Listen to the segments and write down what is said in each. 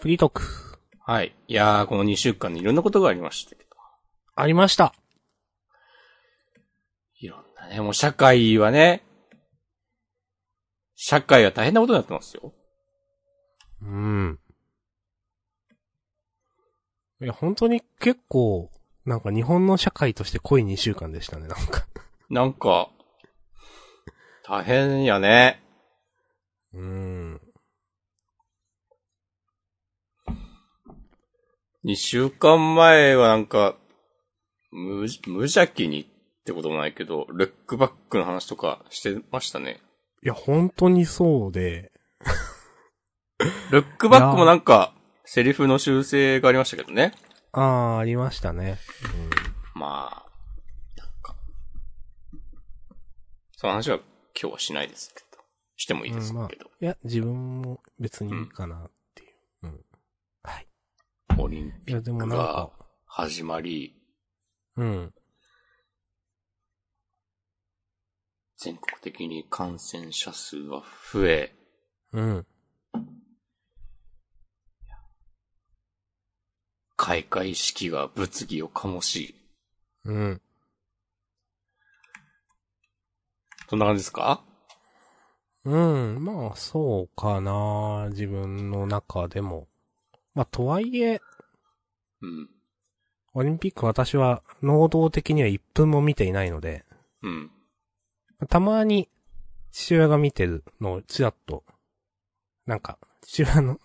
フリートーク。はい。いやー、この2週間にいろんなことがありましたけど。ありました。いろんなね、もう社会はね、社会は大変なことになってますよ。うん。いや、本当に結構、なんか日本の社会として濃い2週間でしたね、なんか。なんか、大変やね。うん。2週間前はなんか、無、無邪気にってこともないけど、ルックバックの話とかしてましたね。いや、本当にそうで、ルックバックもなんか、セリフの修正がありましたけどね。ああ、ありましたね。まあ、なんか、その話は今日はしないですけど。してもいいですけど。うんまいや、自分も別にいいかな。オリンピッでもクが始まり、うん。全国的に感染者数は増え、うん。開会式が物議を醸し、うん。そんな感じですか？うん。まあ、そうかな。自分の中でも。まあ、とはいえ、うん。オリンピック私は、能動的には1分も見ていないので、うん。たまに、父親が見てるのをちらっと、なんか、父親の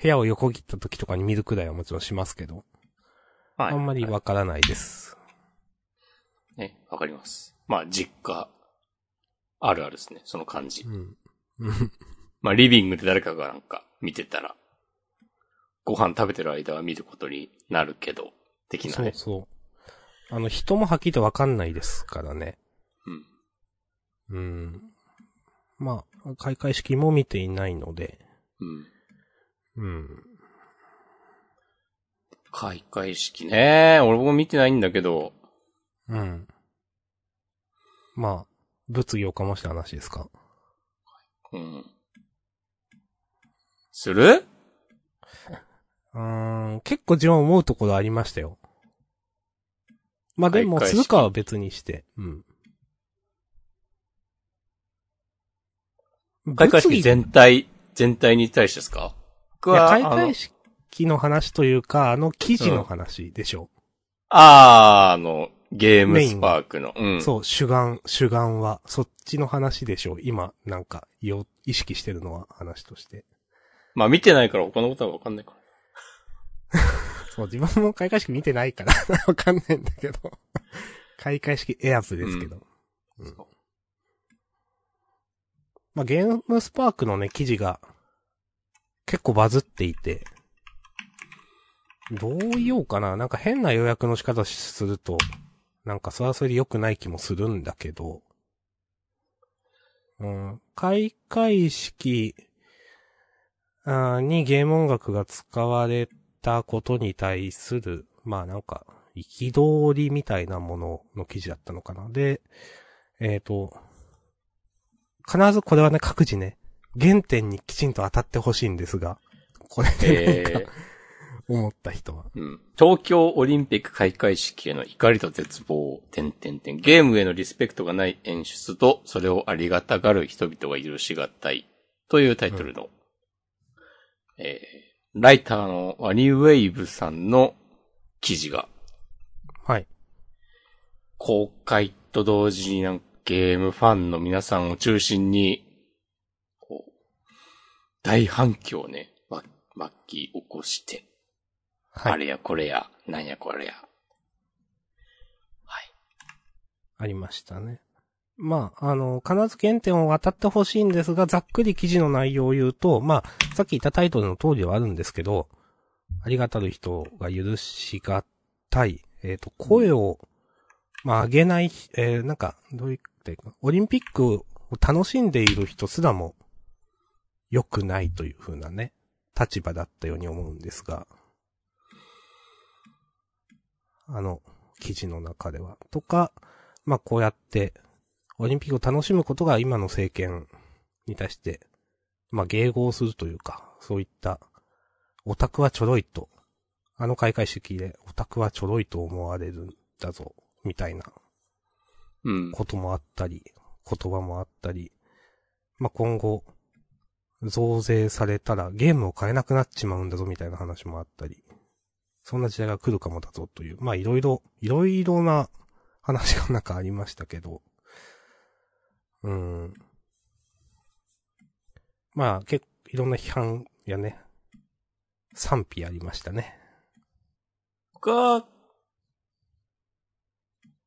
部屋を横切った時とかに見るくらいはもちろんしますけど、はい。あんまりわからないです。ね、わかります。まあ、実家、あるあるですね、その感じう。ん。うん。まあ、リビングで誰かがなんか見てたら、ご飯食べてる間は見ることになるけど、的なね。そうそう。あの、人もはっきりとわかんないですからね。うん。うん。まあ、開会式も見ていないので、うん。うん。開会式ね。俺も見てないんだけど、うん。まあ、物議を醸した話ですか？うん。する？うーん、結構自分は思うところありましたよ。まあでも、開会式するかは別にして。うん。開会式全体、全体に対してですか？僕いや、は、開会式の話というか、あの記事の話でしょ。あー、あの、ゲームスパークの。うん。そう、主眼、主眼は、そっちの話でしょ。今、なんか、よ、意識してるのは話として。まあ見てないから他のことはわかんないから。そう、自分も開会式見てないから、わかんないんだけど。開会式エアプですけど。うんそうまあ、ゲームスパークのね、記事が、結構バズっていて、どう言おうかな。なんか変な予約の仕方すると、なんかそれはそれで良くない気もするんだけど、うん、開会式にゲーム音楽が使われたことに対する、まあなんか、憤りみたいなものの記事だったのかな。で、えっ、と、必ずこれはね、各自ね、原点にきちんと当たってほしいんですが、これでなんか、え思った人は。ー、うん。東京オリンピック開会式への怒りと絶望、点々点。ゲームへのリスペクトがない演出と、それをありがたがる人々が許しがたい。というタイトルの、えー、ライターのワニウェイブさんの記事が、はい。公開と同時になんかゲームファンの皆さんを中心に、こう、大反響をね、ま巻き起こして、はい。あれやこれや、なんやこれや。はい。ありましたね。まあ、あの、必ず原点を渡ってほしいんですが、ざっくり記事の内容を言うと、まあ、さっき言ったタイトルの通りはあるんですけど、ありがたる人が許しがたい、えっ、と、声を、まあ、上げない、えーなんか、どう言っていいか、オリンピックを楽しんでいる人すらも、良くないという風なね、立場だったように思うんですが、あの、記事の中では。とか、まあ、こうやって、オリンピックを楽しむことが今の政権に対して、まあ、迎合するというか、そういったオタクはちょろいと、あの開会式でオタクはちょろいと思われるんだぞ、みたいなうん。こともあったり、言葉もあったり、まあ、今後、増税されたらゲームを買えなくなっちまうんだぞみたいな話もあったり、そんな時代が来るかもだぞという、まあ、いろいろ、いろいろな話がなんかありましたけど、うーん。まあ、結構、いろんな批判やね、賛否ありましたね。僕は、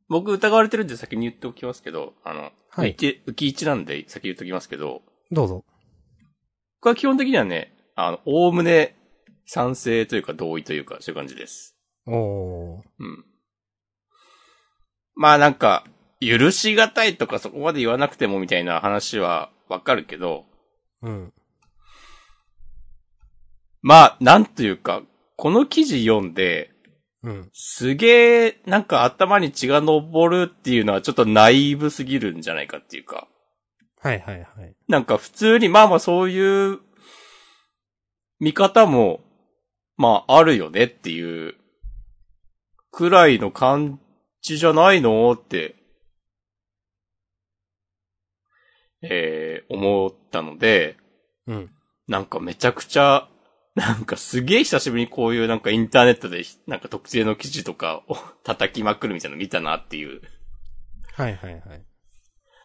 僕疑われてるんで先に言っておきますけど、あの、はい浮き浮き一なんで先言っておきますけど、どうぞ。僕は基本的にはね、あの、おおむね賛成というか同意というか、そういう感じです。おー。うん。まあなんか、許しがたいとかそこまで言わなくてもみたいな話はわかるけど、うん。まあ、なんというか、この記事読んで、うん。すげえ、なんか頭に血が昇るっていうのはちょっとナイーブすぎるんじゃないかっていうか。はいはいはい。なんか普通に、まあまあそういう見方も、まああるよねっていう、くらいの感じじゃないのって、えー、思ったので、うん。なんかめちゃくちゃ、なんかすげえ久しぶりにこういうなんかインターネットでなんか特定の記事とかを 叩きまくるみたいなの見たなっていう。はいはいはい。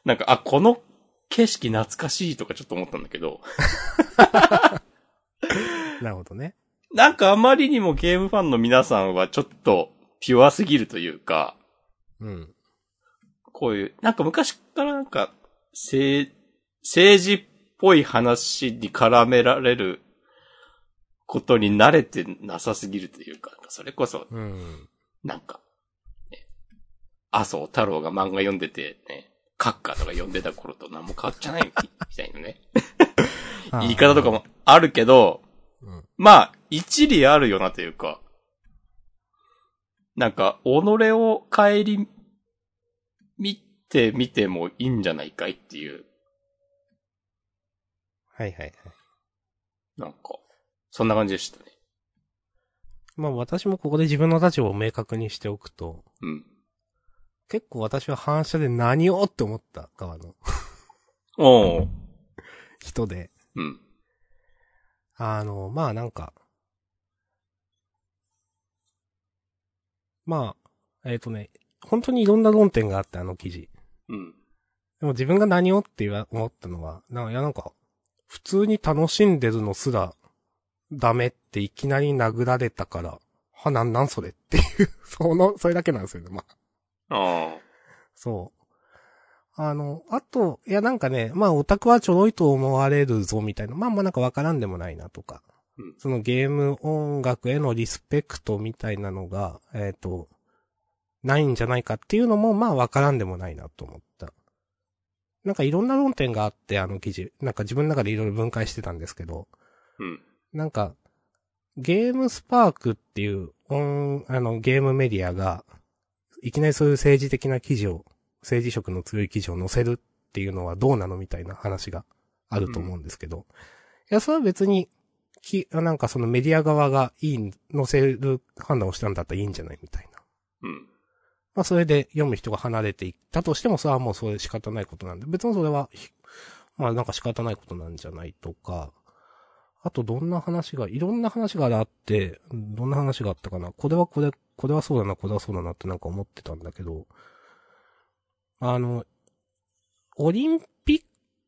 なんか、あ、この景色懐かしいとかちょっと思ったんだけど、なるほどね。なんかあまりにもゲームファンの皆さんはちょっとピュアすぎるというか、うん。こういう、なんか昔からなんか、政、政治っぽい話に絡められることに慣れてなさすぎるというか、それこそ、うん。なんか、ね、麻生太郎が漫画読んでてね、カッカーとか読んでた頃と何も変わっちゃないみたいなね。言い方とかもあるけど、うん。まあ、一理あるよなというか、なんか、己を帰り、見てみてもいいんじゃないかいっていう、はいはいはい。なんか、そんな感じでしたね。まあ私もここで自分の立場を明確にしておくと、うん。結構私は反射で何をって思った側のおー。人で、うん。あの、まあなんか、まあ、えっ、とね、本当にいろんな論点があって、あの記事。うん。でも自分が何をって思ったのは、なんか、いやなんか、普通に楽しんでるのすら、ダメっていきなり殴られたから、は、なんなんそれっていう、その、それだけなんですよね、まあ。ああ。そう。あの、あと、いやなんかね、まあオタクはちょろいと思われるぞみたいな、まあまあなんかわからんでもないなとか。うんそのゲーム音楽へのリスペクトみたいなのが、えっ、と、ないんじゃないかっていうのもまあわからんでもないなと思った。なんかいろんな論点があって、あの記事。なんか自分の中でいろいろ分解してたんですけど、うん。なんか、ゲームスパークっていう、音あの、ゲームメディアが、いきなりそういう政治的な記事を、政治色の強い記事を載せるっていうのはどうなのみたいな話があると思うんですけど。いや、それは別に、き、なんかそのメディア側がいい、載せる判断をしたんだったらいいんじゃないみたいな。うん。まあそれで読む人が離れていったとしても、それはもうそれ仕方ないことなんで、別にそれは、まあなんか仕方ないことなんじゃないとか、あとどんな話が、いろんな話があって、どんな話があったかな。これはこれ、これはそうだな、これはそうだなってなんか思ってたんだけど、あの、オリンピッ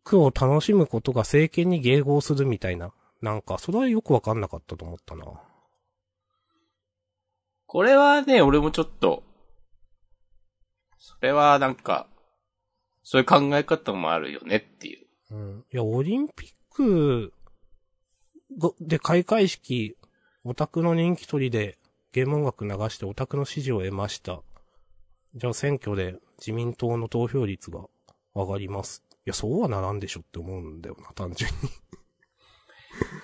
クを楽しむことが政権に迎合するみたいな、なんか、それはよくわかんなかったと思ったな。これはね、俺もちょっと、それはなんか、そういう考え方もあるよねっていう。うん。いや、オリンピックがで開会式、オタクの人気取りでゲーム音楽流してオタクの支持を得ました。じゃあ選挙で自民党の投票率が上がります。いや、そうはならんでしょって思うんだよな、単純に。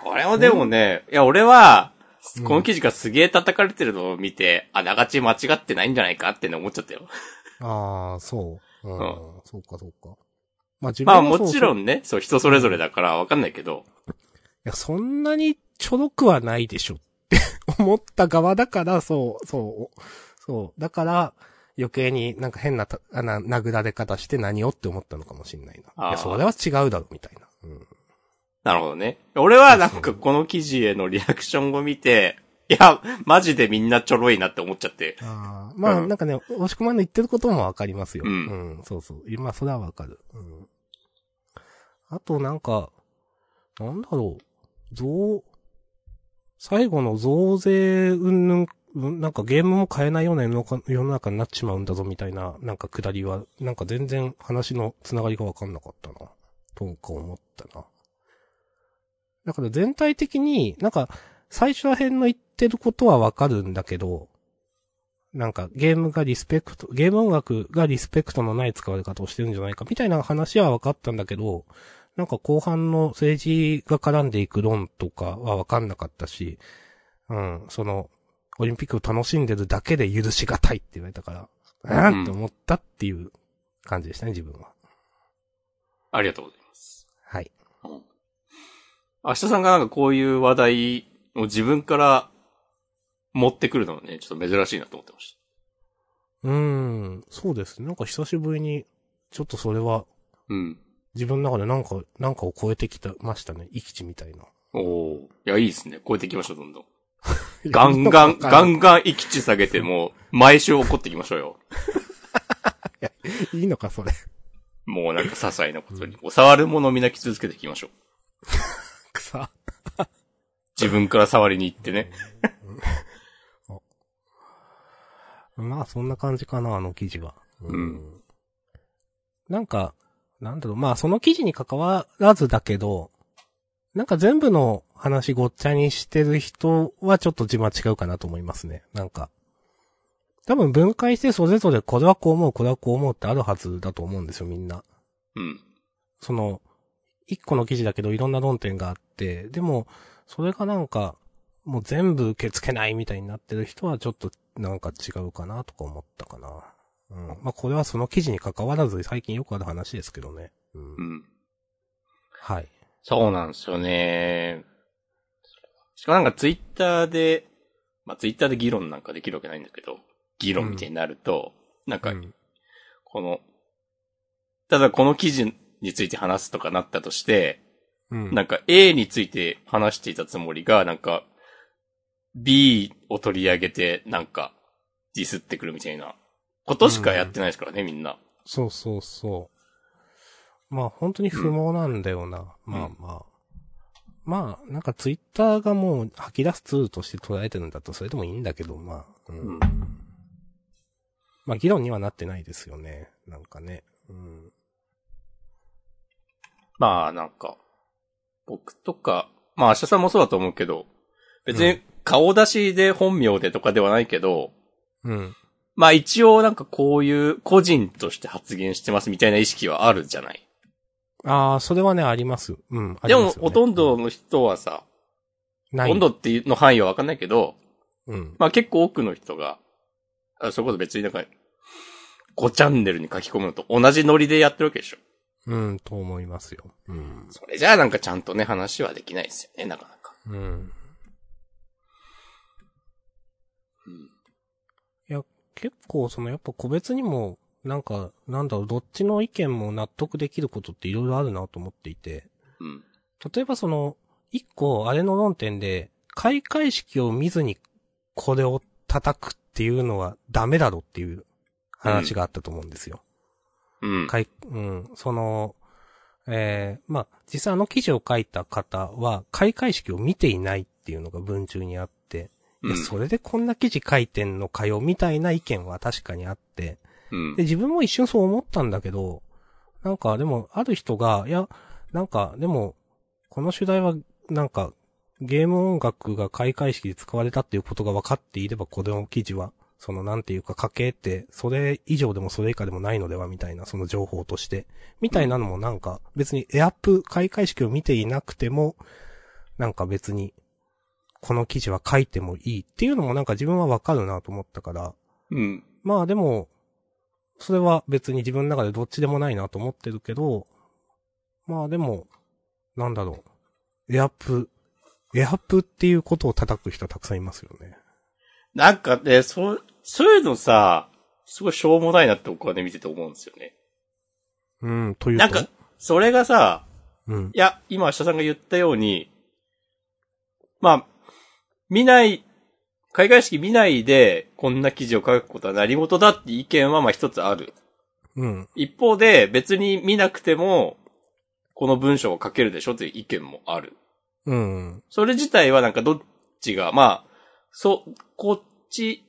これもでもね、いや、俺は、うんこの記事がすげえ叩かれてるのを見て、あながち間違ってないんじゃないかってね思っちゃったよ。ああ、そう。うん。うんそうか、そうか。まあ自まあもちろんね、そう人それぞれだからわかんないけど、いや、そんなにちょろくはないでしょって 思った側だから、そう、そう、そう。だから、余計になんか変なた、あな、殴られ方して何をって思ったのかもしんないな。いや、それは違うだろ、みたいな。うん。なるほどね。俺はなんかこの記事へのリアクションを見て、いや、マジでみんなちょろいなって思っちゃって。ああ、まあ、うんなんかね、押し込まんの言ってることもわかりますよ。うんうん、そうそう。まあ、それはわかる。うん。あと、なんか、なんだろう。増、最後の増税うんぬん、うんなんかゲームも買えないような世の中になっちまうんだぞみたいな、なんか下りは、なんか全然話のつながりがわかんなかったな。とか思ったな。だから全体的に、なんか、最初ら辺の言ってることはわかるんだけど、なんかゲームがリスペクト、ゲーム音楽がリスペクトのない使われ方をしてるんじゃないかみたいな話は分かったんだけど、なんか後半の政治が絡んでいく論とかは分かんなかったし、うん、その、オリンピックを楽しんでるだけで許しがたいって言われたから、うん、って思ったっていう感じでしたね、自分は。ありがとうございます。はい。明日さんがなんかこういう話題を自分から持ってくるのはね、ちょっと珍しいなと思ってましうーん、そうですね。なんか久しぶりに、ちょっとそれは、た。うん。自分の中でなんか、なんかを超えてきたましたね。生き地みたいな。おおいや、いいですね。超えていきましょう、どんどん。ガンガン、ガンガン行き地下げて、もう、毎週怒っていきましょうよ。いいのか、それ。もうなんか些細なことに。こう触るものをみんな傷つけていきましょう。草。自分から触りに行ってね。まあ、そんな感じかな、あの記事は。うんなんか、なんだろう、まあ、その記事に関わらずだけど、なんか全部の話ごっちゃにしてる人はちょっと自分は違うかなと思いますね。なんか。多分分解してそれぞれこれはこう思う、これはこう思うってあるはずだと思うんですよ、みんな。うん。その、一個の記事だけどいろんな論点があって、でも、それがなんか、もう全部受け付けないみたいになってる人はちょっとなんか違うかなとか思ったかな。うん。まあ、これはその記事に関わらず最近よくある話ですけどね。うん。うん。はい。そうなんですよね。しかもなんかツイッターで、まあツイッターで議論なんかできるわけないんだけど、議論みたいになると、なんかう、ん。この、ただこの記事について話すとかなったとして、うん。なんか A について話していたつもりが、なんか B を取り上げて、なんかディスってくるみたいなことしかやってないですからね、みんな。そうそうそう。まあ本当に不毛なんだよな。まあまあ。まあ、なんかツイッターがもう吐き出すツールとして捉えてるんだとそれでもいいんだけど、まあ。うんうん。まあ議論にはなってないですよね。なんかね。うん。まあなんか、僕とか、まあ明日さんもそうだと思うけど、別に顔出しで本名でとかではないけど、うん。まあ一応なんかこういう個人として発言してますみたいな意識はあるじゃない？ああ、それはね、あります。うん。あでもほとんどの人はさ。ほとんどっていうの範囲はわかんないけど、うん。まあ結構多くの人が、あそれこそ別になんか、5チャンネルに書き込むのと同じノリでやってるわけでしょ。うん、と思いますよ。うん。それじゃあなんかちゃんとね話はできないですよね、なかなか。うん。うんいや、結構そのやっぱ個別にも、なんか、なんだろう、どっちの意見も納得できることっていろいろあるなと思っていて、うん。例えばその、一個、あれの論点で、開会式を見ずにこれを叩くっていうのはダメだろっていう話があったと思うんですよ。うん。かい、うん、その、えー、まあ、実際あの記事を書いた方は、開会式を見ていないっていうのが文中にあって、それでこんな記事書いてんのかよ、みたいな意見は確かにあって、うんで、。自分も一瞬そう思ったんだけど、なんかでも、ある人が、いや、なんか、でも、この主題は、なんか、ゲーム音楽が開会式で使われたっていうことが分かっていれば、この記事は、その、なんていうか、家計って、それ以上でもそれ以下でもないのでは、みたいな、その情報として。みたいなのもなんか、別にエアップ開会式を見ていなくても、なんか別に、この記事は書いてもいいっていうのもなんか自分はわかるなと思ったから、うん。まあでも、それは別に自分の中でどっちでもないなと思ってるけど、まあでも、なんだろう。エアップエアプっていうことを叩く人たくさんいますよね。なんかね、そう、そういうのさ、すごいしょうもないなって僕はね、見てて思うんですよね。うん、というと？なんか、それがさ、うんい。や、今、明日さんが言ったように、まあ、見ない、開会式見ないで、こんな記事を書くことは何事だって意見はまあ一つある。うん。一方で、別に見なくても、この文章を書けるでしょという意見もある。うん。それ自体はなんかどっちが、まあ、そう、こっち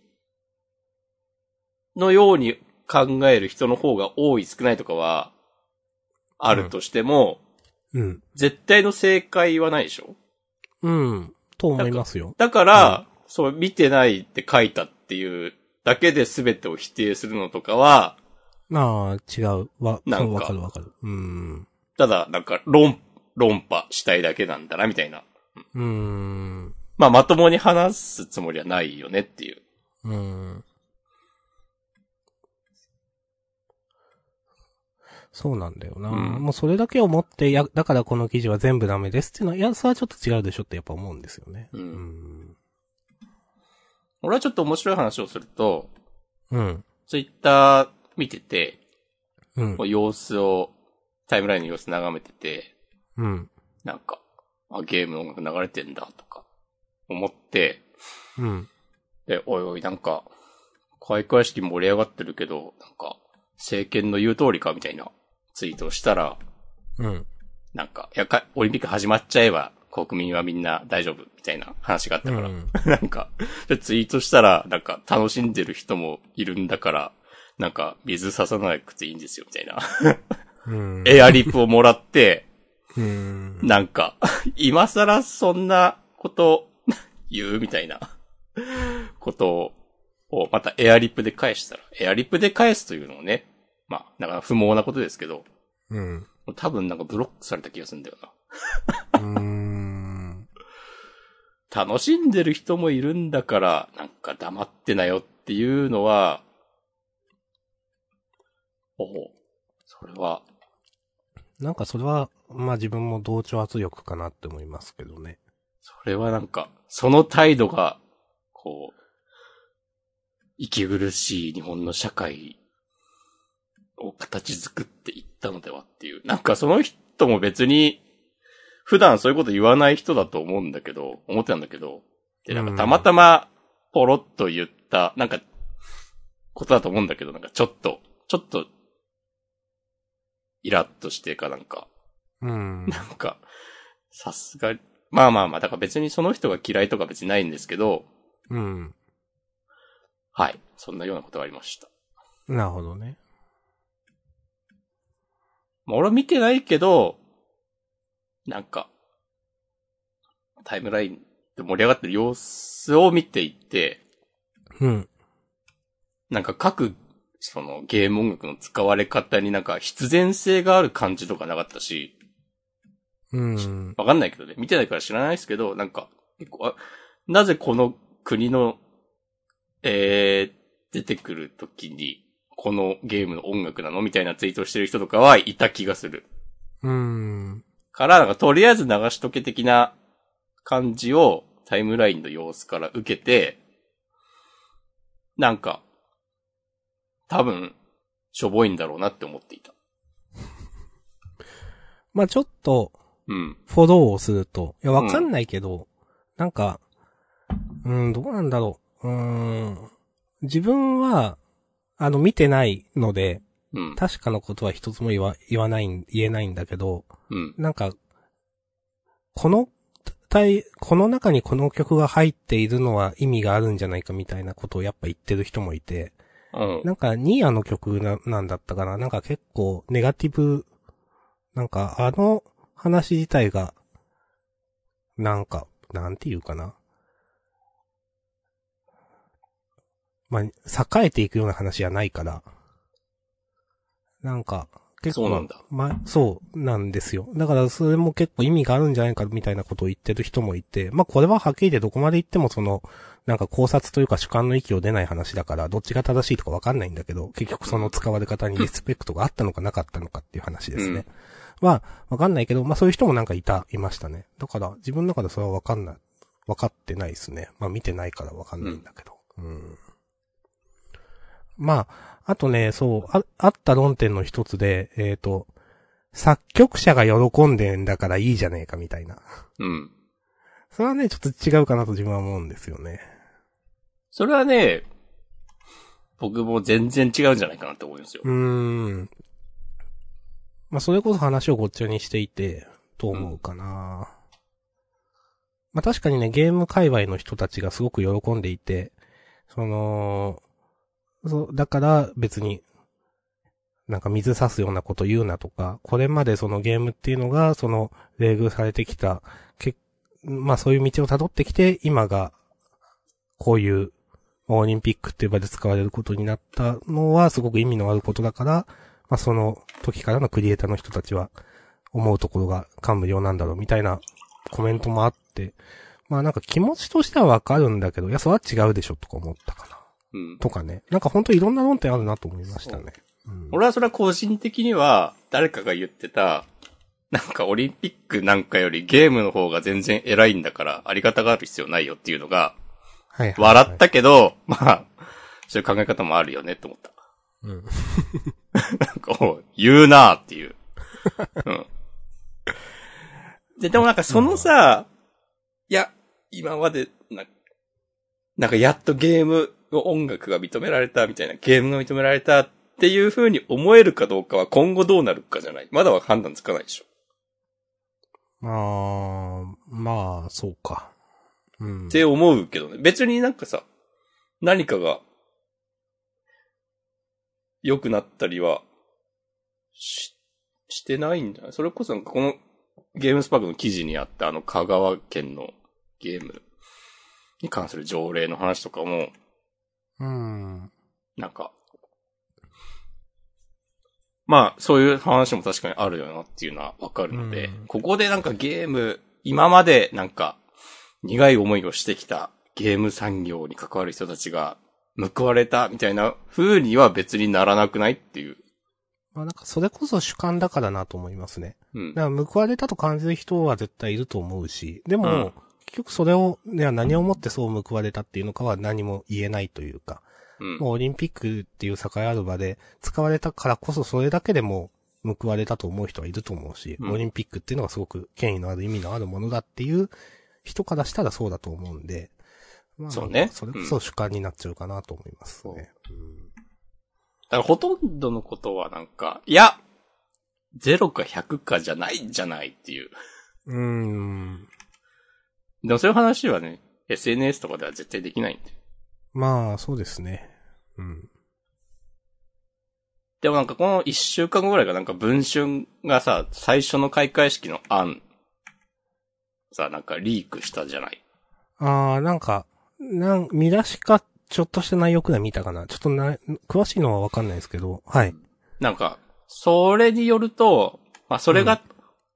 のように考える人の方が多い少ないとかは、あるとしても、うん。絶対の正解はないでしょ？うん。と思いますよ。だから、そう、見てないって書いたっていうだけで全てを否定するのとかは、ああ、違う。わ、なんかるわかる。うん。ただ、なんか、論、論破したいだけなんだな、みたいな。うーん。まあ、まともに話すつもりはないよねっていう。うん。そうなんだよな。うんもうそれだけをもって、や、だからこの記事は全部ダメですっていうのは、いや、それはちょっと違うでしょってやっぱ思うんですよね。うんうん。俺はちょっと面白い話をすると、うん。ツイッター見てて、うん様子を、タイムラインの様子眺めてて、うん。なんか、あ、ゲームの音楽流れてんだとか、思って、うん。で、おいおい、なんか、開会式盛り上がってるけど、なんか、政権の言う通りかみたいなツイートをしたら、うん。なんか、いやか、オリンピック始まっちゃえば、国民はみんな大丈夫、みたいな話があったから、うん なんか、でツイートしたら、なんか、楽しんでる人もいるんだから、なんか、水ささなくていいんですよ、みたいな。うん。エアリップをもらって、うん。なんか、今更そんなこと 言うみたいなことを、またエアリップで返したら、エアリップで返すというのもね、まあ、なかなか不毛なことですけど、うん。多分なんかブロックされた気がするんだよな。うーん。楽しんでる人もいるんだから、なんか黙ってなよっていうのは、おお、それは、なんかそれは、まあ自分も同調圧力かなって思いますけどね。それはなんか、その態度が、こう、息苦しい日本の社会を形作っていったのではっていう。なんかその人も別に、普段そういうこと言わない人だと思うんだけど、思ってたんだけど、で、なんかたまたま、ポロッと言った、なんか、ことだと思うんだけど、なんかちょっと、ちょっと、イラッとしてかなんか、うん。なんか、さすが、まあまあまあ、だから別にその人が嫌いとか別にないんですけど、うん。はい。そんなようなことがありました。なるほどね。まあ俺は見てないけど、なんか、タイムラインで盛り上がってる様子を見ていて、うん。なんか各、そのゲーム音楽の使われ方になんか必然性がある感じとかなかったし、うん。わかんないけどね。見てないから知らないですけど、なんか、結構、あなぜこの国の、えー、出てくるときに、このゲームの音楽なのみたいなツイートしてる人とかはいた気がする。うん。から、なんかとりあえず流しとけ的な感じをタイムラインの様子から受けて、なんか、多分、しょぼいんだろうなって思っていた。まあちょっと、うん。フォローをすると、いや、わかんないけど、なんか、うん、どうなんだろう。うーん。自分は、あの、見てないので、うん。確かなことは一つも言わ、言わないん、言えないんだけど、うん。なんか、この、体、この中にこの曲が入っているのは意味があるんじゃないかみたいなことをやっぱ言ってる人もいて、うん。なんか、ニーヤの曲な、なんだったかななんか結構、ネガティブ、なんか、あの話自体が、なんか、なんていうかな。まあ、栄えていくような話じゃないから。なんか、結構、そうなんだま、そうなんですよ。だから、それも結構意味があるんじゃないかみたいなことを言ってる人もいて、まあ、これははっきり言ってどこまで言ってもその、なんか考察というか主観の域を出ない話だから、どっちが正しいとかわかんないんだけど、結局その使われ方にリスペクトがあったのかなかったのかっていう話ですね。はわかんないけど、まあそういう人もなんかいた、いましたね。だから自分の中でそれはわかんない、わかってないですね。まあ見てないからわかんないんだけど。うん。まあ、あとね、そう、あ、あった論点の一つで、えっ、と、作曲者が喜んでんだからいいじゃねえかみたいな。うん。それはね、ちょっと違うかなと自分は思うんですよね。それはね、僕も全然違うんじゃないかなって思いますよ。うーん。まあ、それこそ話をこっちにしていて、と思うかな。まあ、確かにね、ゲーム界隈の人たちがすごく喜んでいて、その、そう、だから別に、なんか水差すようなこと言うなとか、これまでそのゲームっていうのが、その、冷遇されてきた、けまあそういう道を辿ってきて、今が、こういう、オリンピックっていう場で使われることになったのはすごく意味のあることだから、まあその時からのクリエイターの人たちは思うところが感無量なんだろうみたいなコメントもあって、まあなんか気持ちとしてはわかるんだけど、いや、それは違うでしょとか思ったかな。うん。とかね。なんか本当いろんな論点あるなと思いましたね。うん俺はそれは個人的には、誰かが言ってた、なんかオリンピックなんかよりゲームの方が全然偉いんだから、ありがたがる必要ないよっていうのが、はいはいはい笑ったけど、まあ、そういう考え方もあるよねって思った。うん。なんか、言うなーっていう。うん。で、でもなんかそのさ、いや、今までな、なんかやっとゲームの音楽が認められたみたいな、ゲームが認められたっていう風に思えるかどうかは今後どうなるかじゃない。まだは判断つかないでしょ。あー、まあ、そうか。うん。って思うけどね。別になんかさ、何かが良くなったりはし、してないんじゃない？それこそなんかこのゲームスパークの記事にあったあの香川県のゲームに関する条例の話とかも、うん。なんか、まあ、そういう話も確かにあるよなっていうのはわかるので、うんここでなんかゲーム、今までなんか、苦い思いをしてきたゲーム産業に関わる人たちが報われたみたいな風には別にならなくないっていう。まあなんかそれこそ主観だからなと思いますね。うん。だから報われたと感じる人は絶対いると思うし、でも、うん結局それを、いや何をもってそう報われたっていうのかは何も言えないというか、うん。もうオリンピックっていう境ある場で使われたからこそそれだけでも報われたと思う人はいると思うし、うんオリンピックっていうのがすごく権威のある意味のあるものだっていう人からしたらそうだと思うんで、まあそうねそれこそ主観になっちゃうかなと思いますね。だからほとんどのことはなんか、いや、0か100かじゃないんじゃないっていう。うん。でもそういう話はね、SNS とかでは絶対できないんで。まあ、そうですね。うん。でもなんかこの一週間後ぐらいがなんか文春がさ、最初の開会式の案、さ、なんかリークしたじゃない？ああ、なんか、なん、見出しか、ちょっとした内容くらい見たかな。ちょっとな、詳しいのはわかんないですけど、はい。なんか、それによると、まあそれが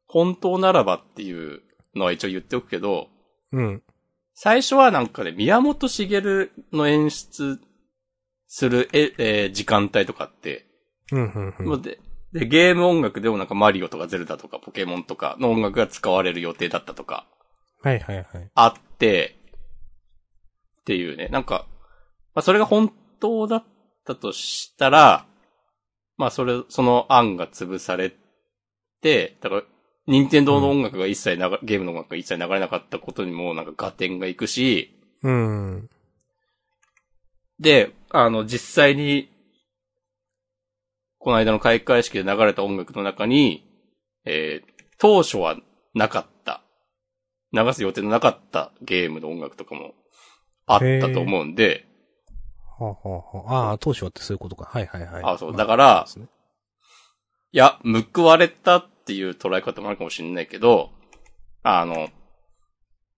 本当ならばっていうのは一応言っておくけど、うん。最初はなんかね、宮本茂の演出するえ、えー時間帯とかって、うん、うん、うん。で、で、ゲーム音楽でもなんかマリオとかゼルダとかポケモンとかの音楽が使われる予定だったとか、はい、はい、はい。あって、っていうね。なんか、まあそれが本当だったとしたら、まあそれ、その案が潰されて、だから、任天堂の音楽が一切流れ、ゲームの音楽が一切流れなかったことにもなんか合点がいくし、うん。で、あの、実際に、この間の開会式で流れた音楽の中に、えー当初はなかった、流す予定のなかったゲームの音楽とかもあったと思うんで、はあ、はあ、はあ。ああ、当初はってそういうことか。はい、はい、はい。あそうまだからそうですねいや、報われたっていう捉え方もあるかもしれないけど、あの、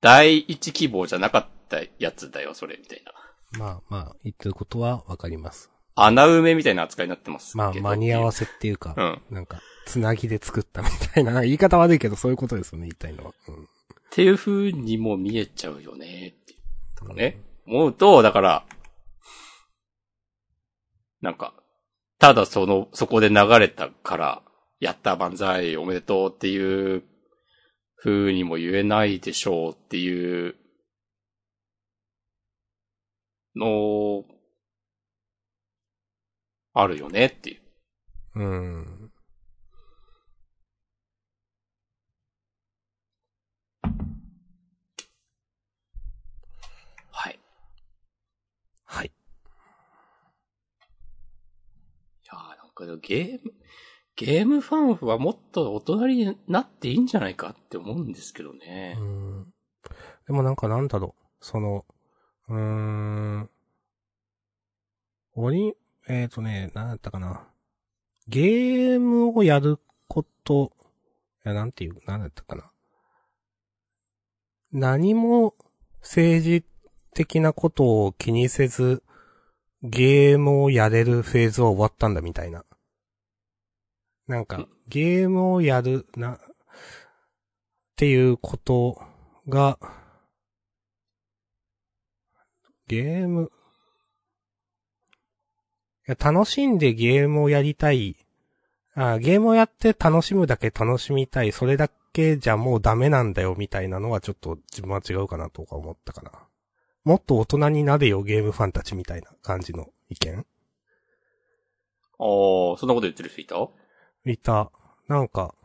第一希望じゃなかったやつだよ、それ、みたいな。まあ、まあ、言ってることはわかります。穴埋めみたいな扱いになってます。まあ、間に合わせっていうか、うん。なんか、つなぎで作ったみたいな、言い方悪いけどそういうことですよね、言いたいのは。うん。っていう風にも見えちゃうよね。とかね。思うと、だから、なんか、ただその、そこで流れたから、やった万歳おめでとうっていう風にも言えないでしょうっていうの、あるよねっていう。うん。はい。いはい。やーなんかゲーム、ゲームファンはもっと大人になっていいんじゃないかって思うんですけどねう。ん。でもなんかなんだろう。その、うーん。オリン、えっ、ー、とね、なんだったかな。ゲームをやること、いや、なんていう、なんだったかな。何も政治的なことを気にせず、ゲームをやれるフェーズは終わったんだみたいな。なんか、ゲームをやる、な、っていうことが、ゲーム、いや楽しんでゲームをやりたい。あゲームをやって楽しむだけ楽しみたい。それだけじゃもうダメなんだよみたいなのはちょっと自分は違うかなとか思ったかな。もっと大人になれよゲームファンたちみたいな感じの意見ああ、そんなこと言ってる人いた？いた。なんか、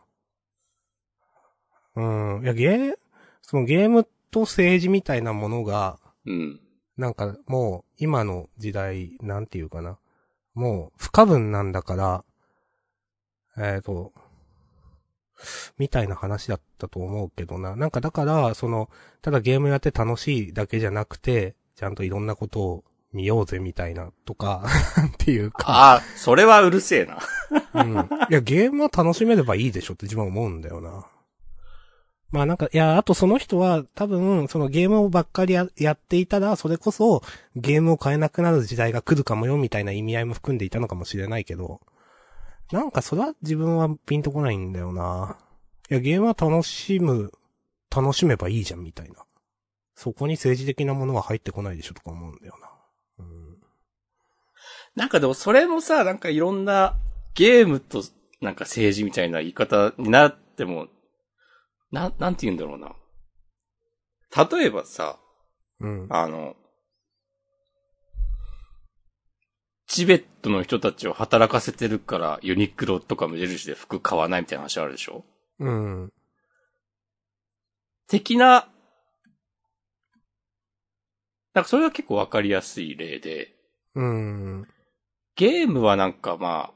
うん。いや、ゲー、そのゲームと政治みたいなものが、うん。なんかもう今の時代、なんていうかな。もう不可分なんだから、えっ、と、みたいな話だったと思うけどな。なんかだから、その、ただゲームやって楽しいだけじゃなくて、ちゃんといろんなことを見ようぜみたいなとか、っていうか。ああ、それはうるせえな。うん。いや、ゲームは楽しめればいいでしょって自分は思うんだよな。まあなんか、いや、あとその人は多分、そのゲームをばっかりややっていたら、それこそゲームを買えなくなる時代が来るかもよみたいな意味合いも含んでいたのかもしれないけど、なんかそれは自分はピンとこないんだよな。いや、ゲームは楽しむ、楽しめばいいじゃんみたいな。そこに政治的なものは入ってこないでしょとか思うんだよな。うん。なんかでもそれもさ、なんかいろんなゲームとなんか政治みたいな言い方になっても、な、なんて言うんだろうな。例えばさ、うん。あの、チベットの人たちを働かせてるからユニクロとか無印で服買わないみたいな話あるでしょ？うん。的な、なんかそれは結構わかりやすい例で、うん。ゲームはなんかまあ、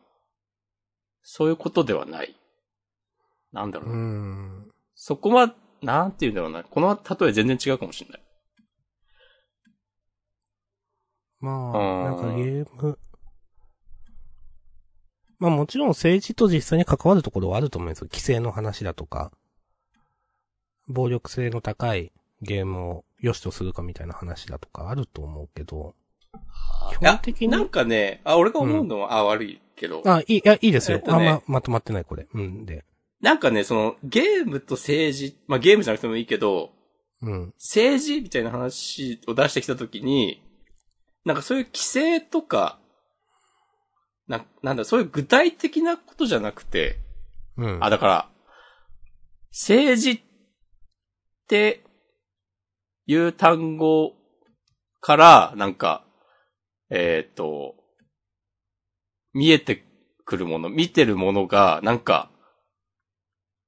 そういうことではない。なんだろううな。ん。そこは、なんて言うんだろうな。この例え全然違うかもしれない。まあ、なんかゲーム。まあもちろん政治と実際に関わるところはあると思うんですよ。規制の話だとか、暴力性の高いゲームを良しとするかみたいな話だとかあると思うけど、基本的になんかね、あ、俺が思うのは、あ、悪いけど。あ、いい、いや、いいですよ。えっとねあんま、まとまってない、これ。うん、で。なんかね、その、ゲームと政治、まあゲームじゃなくてもいいけど、うん。政治みたいな話を出してきたときに、なんかそういう規制とか、な、なんだ、そういう具体的なことじゃなくて、うん。あ、だから、政治っていう単語から、なんか、えっ、と、見えてくるもの、見てるものが、なんか、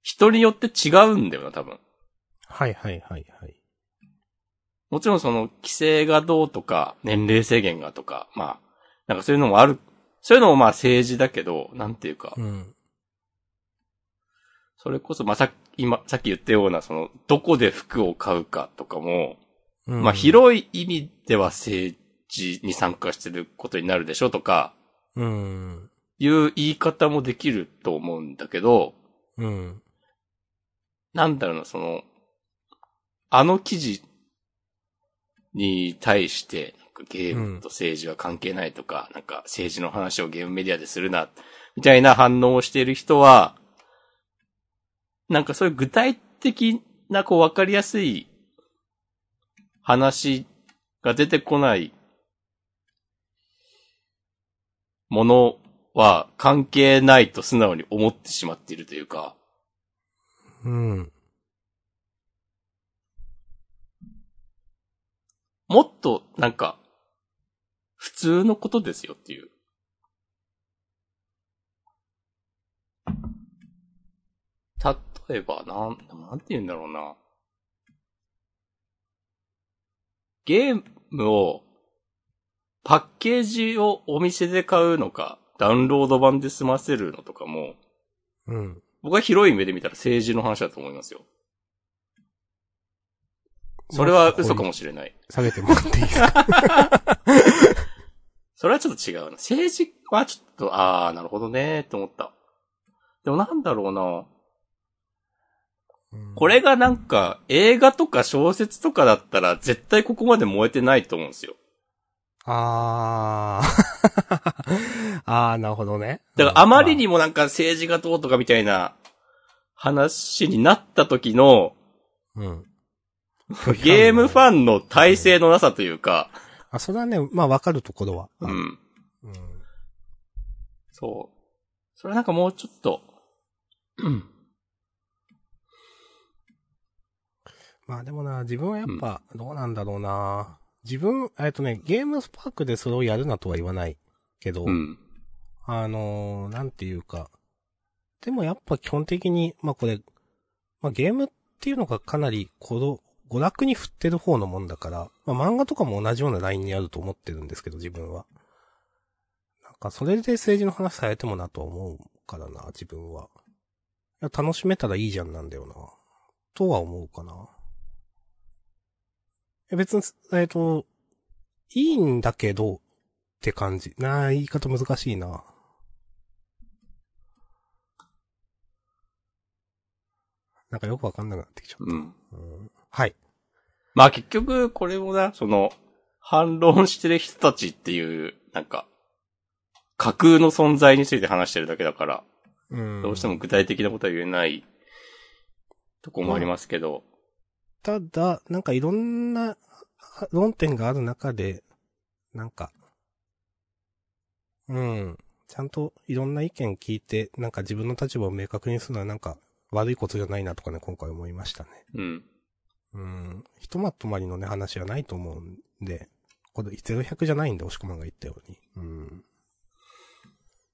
人によって違うんだよな、多分。はいはいはいはい。もちろんその規制がどうとか、年齢制限がとか、まあ、なんかそういうのもある、そういうのもまあ政治だけど、なんていうか、うん。それこそまあさっき、今、さっき言ったような、その、どこで服を買うかとかも、うん、まあ広い意味では政治に参加してることになるでしょとか、うん。いう言い方もできると思うんだけど、うん。なんだろうな、その、あの記事に対して、ゲームと政治は関係ないとか、なんか政治の話をゲームメディアでするな、みたいな反応をしている人は、なんかそういう具体的な、こうわかりやすい話が出てこないものは関係ないと素直に思ってしまっているというか、うん。もっとなんか、普通のことですよっていう。例えば、なん、なんて言うんだろうな。ゲームを、パッケージをお店で買うのか、ダウンロード版で済ませるのとかも、うん。僕は広い目で見たら政治の話だと思いますよ。それは嘘かもしれない。下げてもらっていいですか？それはちょっと違うな。政治はちょっと、ああ、なるほどね、って思った。でもなんだろうな。これがなんか、映画とか小説とかだったら、絶対ここまで燃えてないと思うんですよ。あー。あー、なるほどね。だからあまりにもなんか政治がどうとかみたいな話になった時の、うん。ゲームファンの体制のなさというか、あ、それはね、まあわかるところは。う。ん。うん。そう。それはなんかもうちょっと、うん。まあでもな、自分はやっぱ、どうなんだろうな。自分、えっとね、ゲームスパークでそれをやるなとは言わないけど、うん。あのーなんていうか。でもやっぱ基本的に、まあこれ、まあゲームっていうのがかなり、この、娯楽に振ってる方のもんだから、まあ漫画とかも同じようなラインにあると思ってるんですけど、自分は。なんかそれで政治の話されてもなとは思うからな、自分は。楽しめたらいいじゃんなんだよな。とは思うかな。え別に、えっ、と、いいんだけど、って感じ。なあ、言い方難しいな。なんかよくわかんなくなってきちゃった。うん。うんはい。まあ結局、これもな、その、反論してる人たちっていう、なんか、架空の存在について話してるだけだから、うん。どうしても具体的なことは言えないとこもありますけど、ただ、なんかいろんなあ論点がある中で、なんか、うん。ちゃんといろんな意見聞いて、なんか自分の立場を明確にするのはなんか悪いことじゃないなとかね、今回思いましたね。うん。うん。ひとまとまりのね、話はないと思うんで、これ0100じゃないんで、押し込まんが言ったように。うん。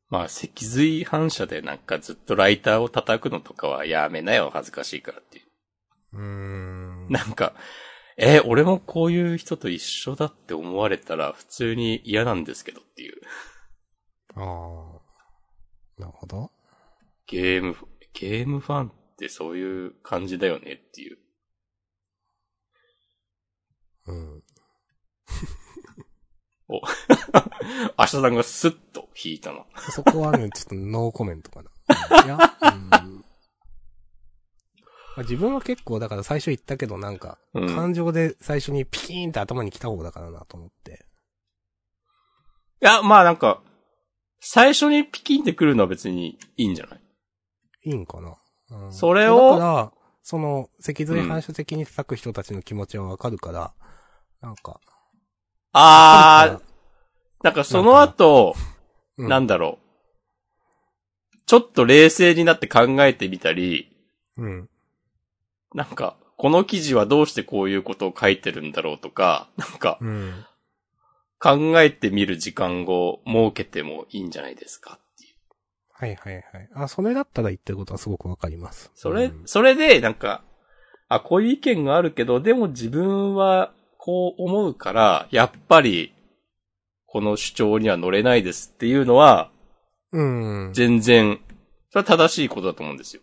まあ脊髄反射でなんかずっとライターを叩くのとかはやめなよ、恥ずかしいからっていう。うーん。なんか、え俺もこういう人と一緒だって思われたら普通に嫌なんですけどっていう。ああ。なるほど。ゲーム、ゲームファンってそういう感じだよねっていう。うん。明日さんがスッと引いたな。そこはね、ちょっとノーコメントかな。いや、うん。まあ、自分は結構、だから最初言ったけど、なんか、うん感情で最初にピキーンって頭に来た方だからなと思って。いや、まあなんか、最初にピキンってくるのは別にいいんじゃない？いいんかな？うん、それをだから、その、脊髄反射的に叩く人たちの気持ちはわかるから、なんか、あー、なんかその後、うん、なんだろう。ちょっと冷静になって考えてみたり、うん。なんか、この記事はどうしてこういうことを書いてるんだろうとか、なんか、うん。考えてみる時間を設けてもいいんじゃないですかっていう。はいはいはい。あ、それだったら言ってることはすごくわかります。それ、うんそれで、なんか、あ、こういう意見があるけど、でも自分はこう思うから、やっぱり、この主張には乗れないですっていうのは、うん。全然、それは正しいことだと思うんですよ。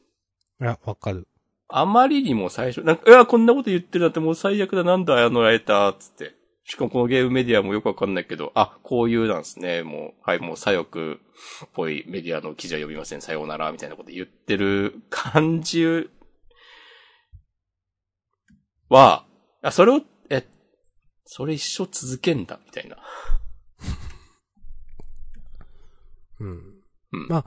いや、わかる。あまりにも最初、なんか、いや、こんなこと言ってるなんてもう最悪だ、なんだ、あのライター、つって。しかもこのゲームメディアもよくわかんないけど、あ、こういうなんですね、もう、はい、もう左翼っぽいメディアの記事は読みません、さようなら、みたいなこと言ってる感じは、あ、それを、え、それ一生続けんだ、みたいな。うん。うんま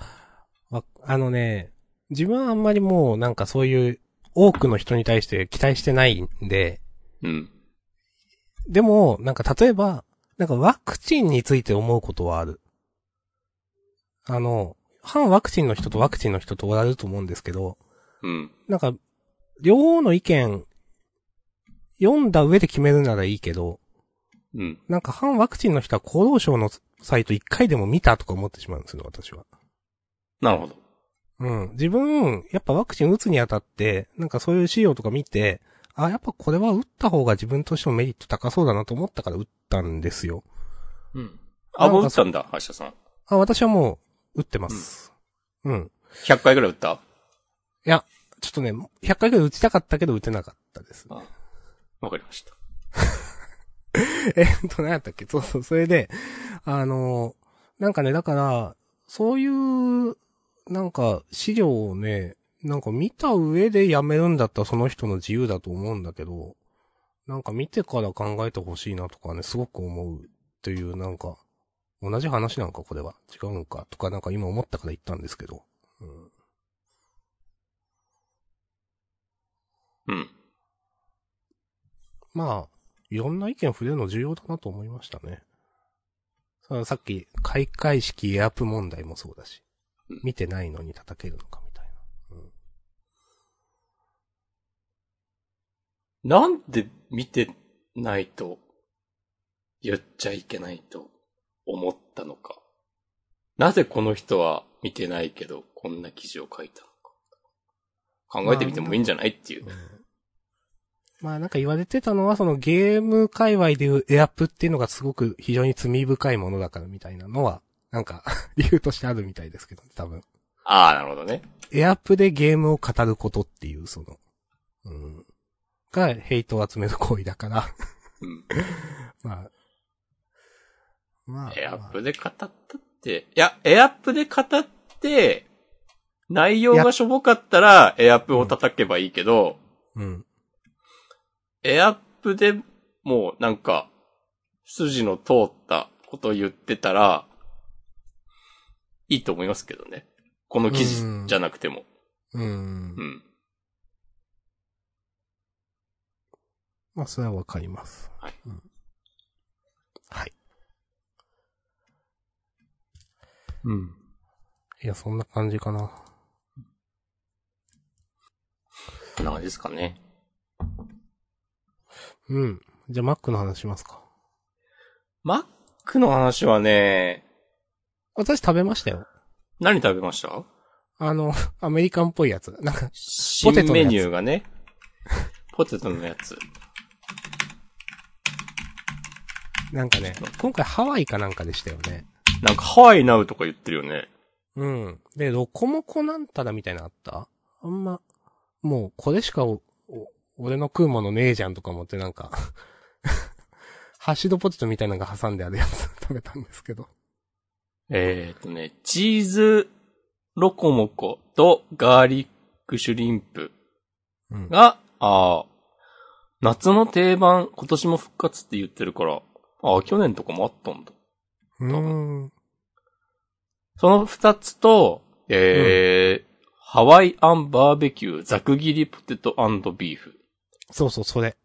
あ、わあのね、自分はあんまりもうなんかそういう多くの人に対して期待してないんで、うん。でも、なんか例えば、なんかワクチンについて思うことはある。あの、反ワクチンの人とワクチンの人とおられると思うんですけど、うん。なんか、両方の意見、読んだ上で決めるならいいけど、うん。なんか反ワクチンの人は厚労省のサイト一回でも見たとか思ってしまうんですよ、私は。なるほど。うん。自分、やっぱワクチン打つにあたって、なんかそういう資料とか見て、あ、やっぱこれは打った方が自分としてもメリット高そうだなと思ったから打ったんですよ。うん。あ、もう打ったんだ、橋田さん。あ、私はもう、打ってます。うん。100回ぐらい打った？いや、ちょっとね、100回くらい打ちたかったけど打てなかったです。あわかりました。えっと、何やったっけ？そうそう、それで、あの、なんかね、だから、そういう、なんか、資料をね、なんか見た上でやめるんだったらその人の自由だと思うんだけど、なんか見てから考えてほしいなとかね、すごく思うっていう、なんか、同じ話なんかこれは違うんか？とかなんか今思ったから言ったんですけど。うん、うん。まあ、いろんな意見触れるの重要だなと思いましたね。ささっき、開会式エアプ問題もそうだしうん、見てないのに叩けるのかみたいな。うんなんで見てないと言っちゃいけないと思ったのか。なぜこの人は見てないけど、こんな記事を書いたのか。考えてみてもいいんじゃないっていう。まあなんか言われてたのは、そのゲーム界隈でいうエアプっていうのがすごく非常に罪深いものだからみたいなのは、なんか 理由としてあるみたいですけど、多分。ああ、なるほどね。エアプでゲームを語ることっていう、その、うん。がヘイトを集める行為だから、うん。まあ。まあ。エアップで語ったって、いや、エアップで語って、内容がしょぼかったら、エアップを叩けばいいけど、うん。エアップでもうなんか、筋の通ったことを言ってたら、いいと思いますけどね。この記事じゃなくても。うんう。ん。まあ、それはわかります。はいうんはい。うん。いや、そんな感じかな。こんな感じですかね。うん。じゃあ、マックの話しますか。マックの話はね、私食べましたよ。何食べました？あの、アメリカンっぽいやつ。なんか、新テトのやつメニューがね、ポテトのやつ。なんかね、今回ハワイかなんかでしたよね。なんかハワイナウとか言ってるよね。うん。で、ロコモコなんたらみたいなのあった？あんま、もう、これしか俺の食うものねえじゃんとか思ってなんか、ハッシュドポテトみたいなのが挟んであるやつ食べたんですけど。えー、っとね、チーズロコモコとガーリックシュリンプうん。が、あー夏の定番、今年も復活って言ってるから、あー去年とかもあったんだ。うーん。その二つと、えーハワイアンバーベキューザク切りポテトビーフ。そうそう、それ。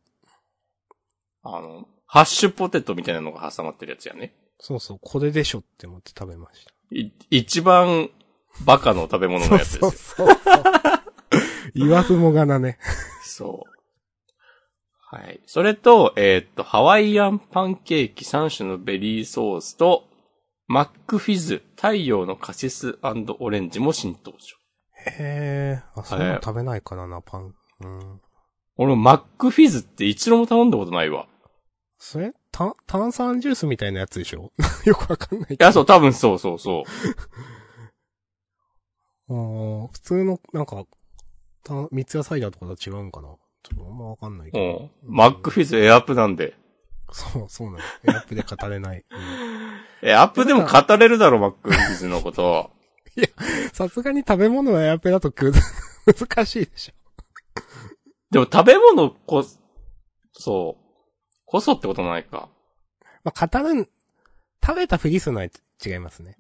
あの、ハッシュポテトみたいなのが挟まってるやつやね。そうそう、これでしょって思って食べました。い一番バカの食べ物のやつですよ。そうそうそう。言わずもがなね。そう。はい。それと、えーっと、ハワイアンパンケーキ3種のベリーソースと、マックフィズ太陽のカシスオレンジも新登場。へえ、あ、そういうの食べないからな、パン。うん。俺、マックフィズって一度も頼んだことないわ。それた、炭酸ジュースみたいなやつでしょ？よくわかんないけいや、そう、多分そうそうそう。ど。あー普通の、なんか、た三ツ矢サイダーとかと違うんかな？ちょっとあんまわかんないけど。うん。マックフィズエアップなんで。そう、そうなの。エアップで語れない。エアップでも語れるだろ、マックフィズのこと。さすがに食べ物はエアップだとく難しいでしょ。でも食べ物こ、そう。こそってことないか。まあ、語るん、食べたふりするのは違いますね。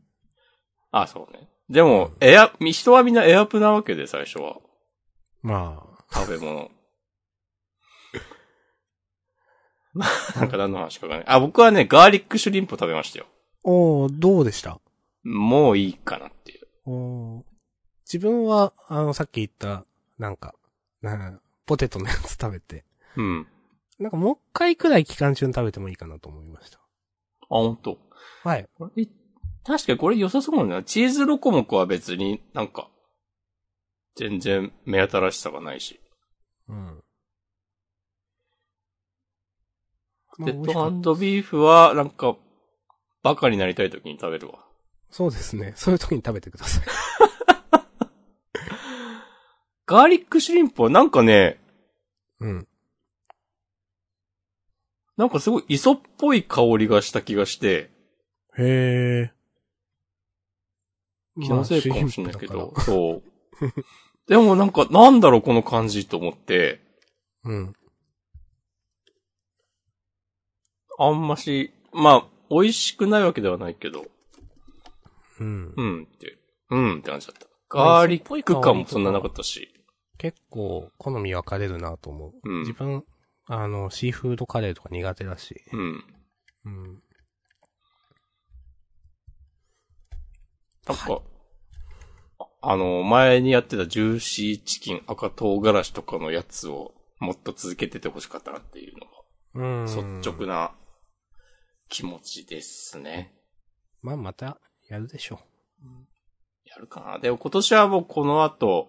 あ、そうね。でも、エア、人はみんなエアップなわけで、最初は。まあ、食べ物。なんか何の話かわかんない。あ、僕はね、ガーリックシュリンプを食べましたよ。おー、どうでした？もういいかなっていう。おー自分は、あの、さっき言った、なんか、なポテトのやつ食べて、うん。なんかもう一回くらい期間中に食べてもいいかなと思いました。あ、ほんと。はい。確かにこれ良さそうなんだな。チーズロコモコは別になんか、全然目新しさがないし。うん。ポテトビーフはなんか、バカになりたい時に食べるわ。そうですね。そういう時に食べてください。ガーリックシュリンプはなんかね、うん。なんかすごい磯っぽい香りがした気がして、へえ。気のせいかもしれないけど、まあそう。でもなんか、なんだろうこの感じと思って、らうん。あんまし、まあ、美味しくないわけではないけど、うん。うんって、うんって感じだった。まあガーリック感もそんななかったし、結構、好み分かれるなと思う。うん自分、あの、シーフードカレーとか苦手だし。うん。うん。なんか、ああの、前にやってたジューシーチキン赤唐辛子とかのやつをもっと続けててほしかったなっていうのうん。が、率直な気持ちですね。まあ、また、やるでしょやるかな。でも今年はもうこの後、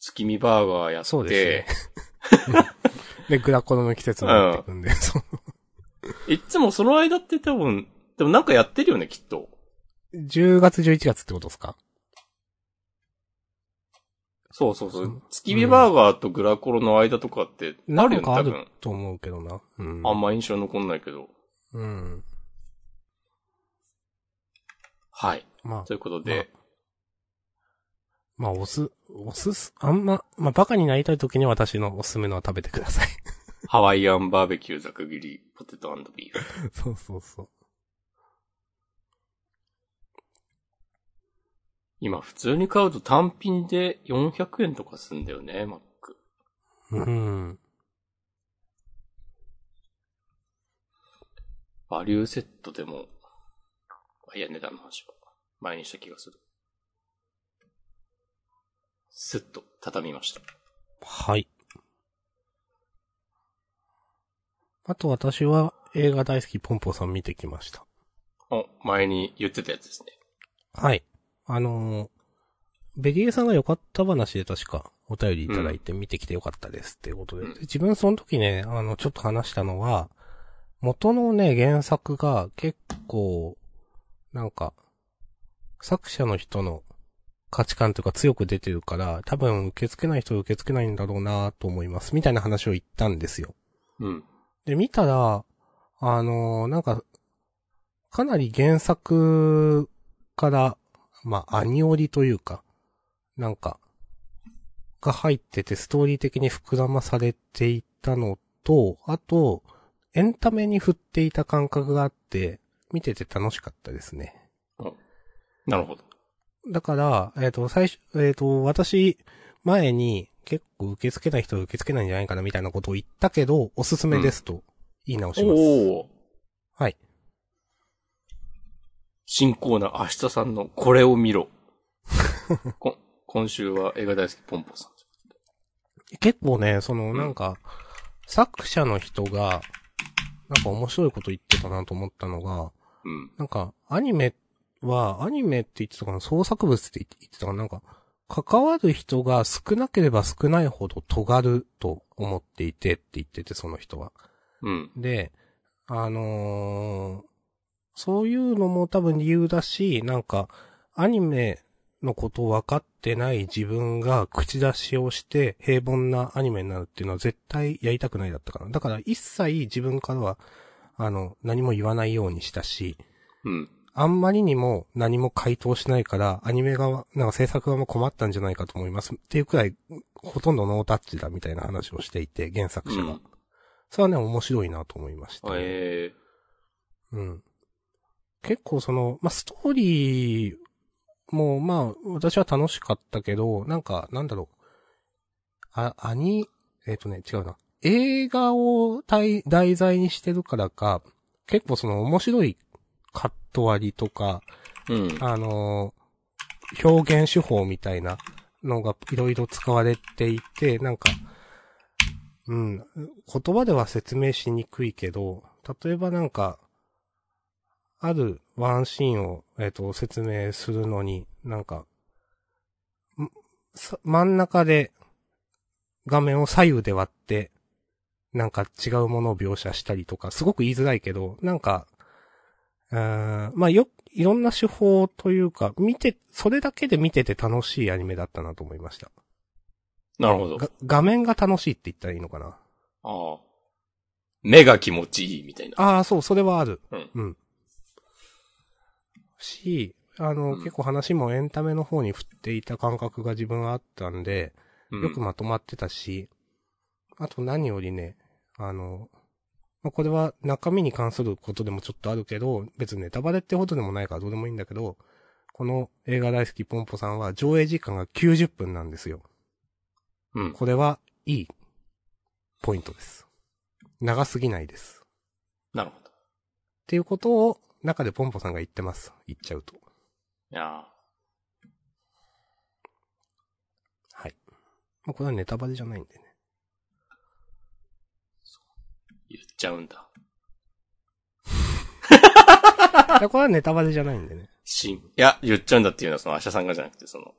月見バーガーやって、そうですねう。で、グラコロの季節になってくんで、そう。いっつもその間って多分、でもなんかやってるよね、きっと。10月、11月ってことですか？そうそうそうう。ん月見バーガーとグラコロの間とかってあなるよね、んかある多分。と思うけどな。うん。あんま印象残んないけど。うん。はい。まあと、いうことで、まあ、おす、おすす、あんま、まあ、バカになりたい時に私のおすすめのは食べてください。ハワイアンバーベキューザク切りポテトビーフ。そうそうそう。今普通に買うと単品で400円とかすんだよね、マック。うん。バリューセットでも、あいや、値段の話は前にした気がする。スッと畳みました。はい。あと私は映画大好きポンポさん見てきました。お、前に言ってたやつですね。はい。あのーベリエさんが良かった話で確かお便りいただいて見てきて良かったですっていうことで。うんで自分その時ね、あの、ちょっと話したのは、元のね、原作が結構、なんか、作者の人の価値観というか強く出てるから、多分受け付けない人は受け付けないんだろうなと思います。みたいな話を言ったんですよ。うん。で、見たら、あのーなんか、かなり原作から、まあ、アニオリというか、なんか、が入っててストーリー的に膨らまされていたのと、あと、エンタメに振っていた感覚があって、見てて楽しかったですね。なるほど。だから、えっ、と、最初、えっ、と、私、前に結構受け付けない人は受け付けないんじゃないかなみたいなことを言ったけど、おすすめですと言い直します。おお。はい。新コーナー、明日さんのこれを見ろ。こ今週は映画大好きポンポさん。結構ね、その、んなんか、作者の人が、なんか面白いこと言ってたなと思ったのが、うん。なんか、アニメは、アニメって言ってたかな、創作物って言ってたかな、なんか、関わる人が少なければ少ないほど尖ると思っていてって言ってて、その人は。うん。で、あのーそういうのも多分理由だし、なんか、アニメのことを分かってない自分が口出しをして平凡なアニメになるっていうのは絶対やりたくないだったから。だから一切自分からは、あの、何も言わないようにしたし、うん。あんまりにも何も回答しないから、アニメ側、なんか制作側も困ったんじゃないかと思います。っていうくらい、ほとんどノータッチだみたいな話をしていて、原作者が。うん。それはね、面白いなと思いました。えうん。結構その、まあ、ストーリーも、まあ、私は楽しかったけど、なんか、なんだろう。あ、アニ、えっ、とね、違うな。映画を題題材にしてるからか、結構その面白いト割りとか、うん。あのー表現手法みたいなのがいろいろ使われていて、なんか、うん、言葉では説明しにくいけど、例えばなんか、あるワンシーンを、えっ、と、説明するのに、なんか、真ん中で画面を左右で割って、なんか違うものを描写したりとか、すごく言いづらいけど、なんか、まあよ、いろんな手法というか、見て、それだけで見てて楽しいアニメだったなと思いました。なるほど。が画面が楽しいって言ったらいいのかな。ああ。目が気持ちいいみたいな。ああ、そう、それはある。うん。うん。し、あの、うん結構話もエンタメの方に振っていた感覚が自分はあったんで、うんよくまとまってたし、あと何よりね、あの、まあ、これは中身に関することでもちょっとあるけど、別にネタバレってほどでもないからどうでもいいんだけど、この映画大好きポンポさんは上映時間が90分なんですよ。うん。これはいいポイントです。長すぎないです。なるほど。っていうことを中でポンポさんが言ってます。言っちゃうと。いやはい。まあ、これはネタバレじゃないんでね。ー言っちゃうんだ。い やこれはネタバレじゃないんでね。しん、いや、言っちゃうんだっていうのはその、アシャさんがじゃなくて、その、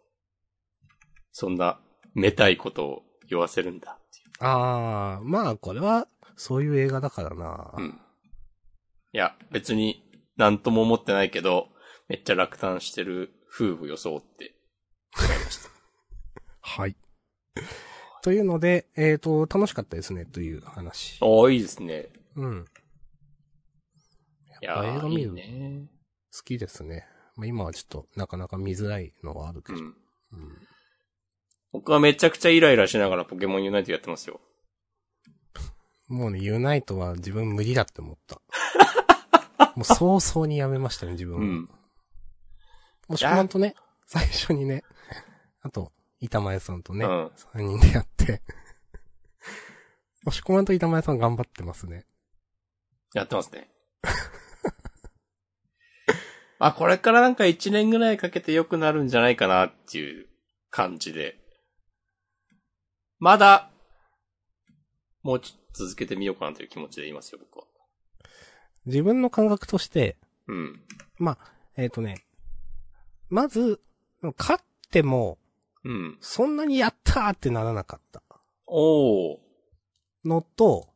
そんな、めたいことを言わせるんだっていう。あー、まあこれは、そういう映画だからな、うん。いや、別に、なんとも思ってないけど、めっちゃ落胆してる夫婦装って、思いました。はい。というので、えっ、と、楽しかったですね、という話。おー、いいですね。うん。いやっぱ映画見るのね。好きですね。まあ、今はちょっと、なかなか見づらいのはあるけど。うん。うん。僕はめちゃくちゃイライラしながらポケモンユナイトやってますよ。もうね、ユナイトは自分無理だって思った。もう早々にやめましたね、自分は。うん。もしくまんとね、最初にね、あと、板前さんとね、うん3人でやって。もしくまんと板前さん頑張ってますね。やってますね。あ、これからなんか1年ぐらいかけて良くなるんじゃないかなっていう感じで。まだ、もうちょっと続けてみようかなという気持ちでいますよ、僕は。自分の感覚として、うん。まあ、えっ、とね、まず、勝っても、うん。そんなにやったーってならなかったおー。のと、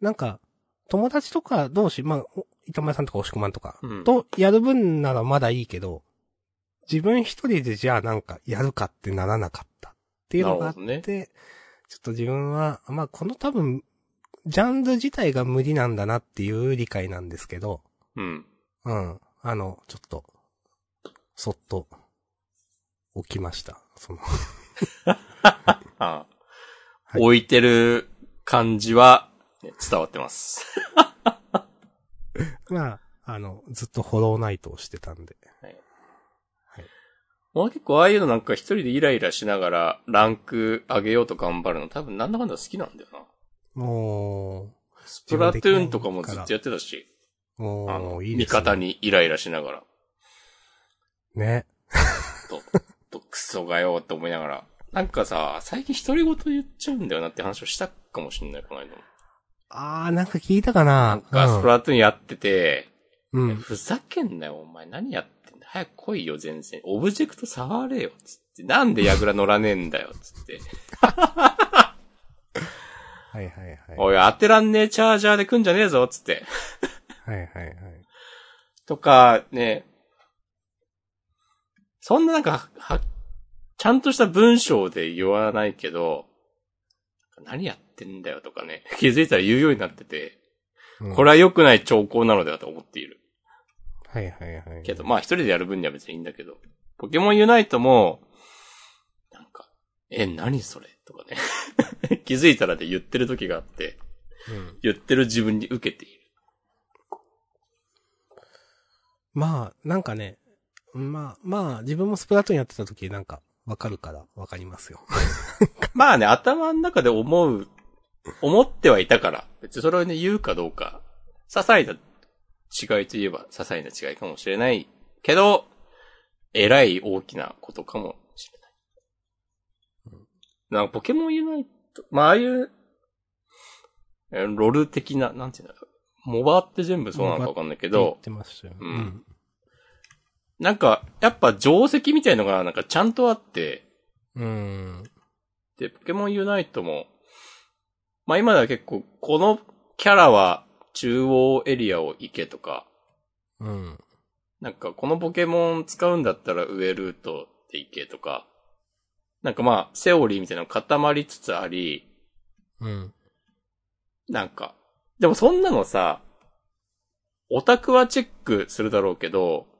なんか、友達とか同士、まあ、お板前さんとか押し込まんとか、うんとやる分ならまだいいけど、自分一人でじゃあなんかやるかってならなかったっていうのがあって、なるほどちょっと自分は、まあこの多分、ジャンル自体が無理なんだなっていう理解なんですけど、うん。うん。あの、ちょっと、そっと、起きました。その、あはい置いてる感じは、ね伝わってます。まあ、あの、ずっとホローナイトをしてたんで。もう結構ああいうのなんか一人でイライラしながらランク上げようと頑張るの多分なんだかんだ好きなんだよな。もスプラトゥーンとかもずっとやってたし、う、もあの、う、いいですね。味方。にイライラしながら、ね。と、と、クソがよって思いながら。なんかさ、最近独り言言っちゃうんだよなって話をしたかもしんない、この間も。あー、なんか聞いたかななんか、スプラトゥーンやってて、うん。うん。ふざけんなよ、お前何やってんだ。早く来いよ、全然。オブジェクト触れよ、つって。なんでヤグラ乗らねえんだよ、つって。はいはいはい。おい、当てらんねえチャージャーで来んじゃねえぞ、つって。はいはいはい。とか、ね、そんななんか、は、ちゃんとした文章で言わないけど、何やってんだよとかね、気づいたら言うようになってて、うんこれは良くない兆候なのではと思っている。はいはいはい。けど、まあ一人でやる分には別にいいんだけど、ポケモンユナイトも、なんか、え、何それとかね。気づいたらで言ってる時があって、うん。言ってる自分に受けている。まあ、なんかね、まあ、まあ、自分もスプラトゥーンやってた時なんか、わかるから、わかりますよ。まあね、頭の中で思う、思ってはいたから、別にそれをね、言うかどうか、些細な違いといえば些細な違いかもしれないけど、えらい大きなことかもしれない。なんかポケモンユナイト、まあ、ああいう、えロル的な、なんていうんだろう。モバって全部そうなのかわかんないけ言っど、てましたよ。うんなんか、やっぱ定石みたいのがなんかちゃんとあって、うん。うん。で、ポケモンユナイトも、まあ今では結構、このキャラは中央エリアを行けとか、うん。なんかこのポケモン使うんだったら上ルートで行けとか、なんかまあ、セオリーみたいなの固まりつつあり、うん。なんか、でもそんなのさ、オタクはチェックするだろうけど、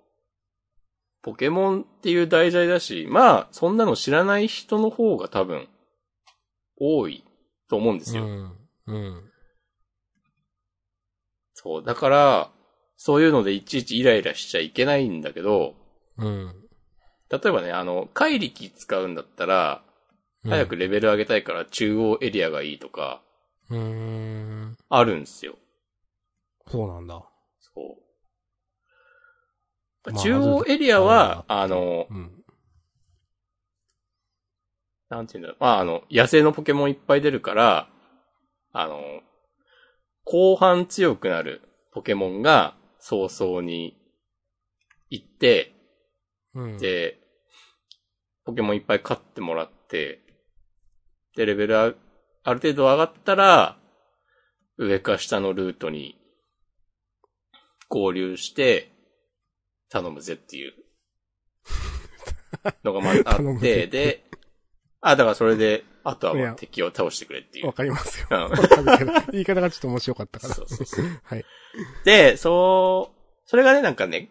ポケモンっていう題材だし、まあ、そんなの知らない人の方が多分、多いと思うんですよ。うん。うん。そう。だから、そういうのでいちいちイライラしちゃいけないんだけど、うん。例えばね、あの、怪力使うんだったら、早くレベル上げたいから中央エリアがいいとか、うーん。あるんですよ。そうなんだ。そう。まあ中央エリアは、ああの、うん。なんていうんだろう。まあ、あの、野生のポケモンいっぱい出るから、あの、後半強くなるポケモンが早々に行って、うん。で、ポケモンいっぱい飼ってもらって、で、レベルあある程度上がったら、上か下のルートに合流して、頼むぜっていうのがまああ って、で、あ、だからそれで、あとは敵を倒してくれっていう。わかりますよ。言い方がちょっと面白かったから。そうそうそう。はい。で、そう、それがね、なんかね、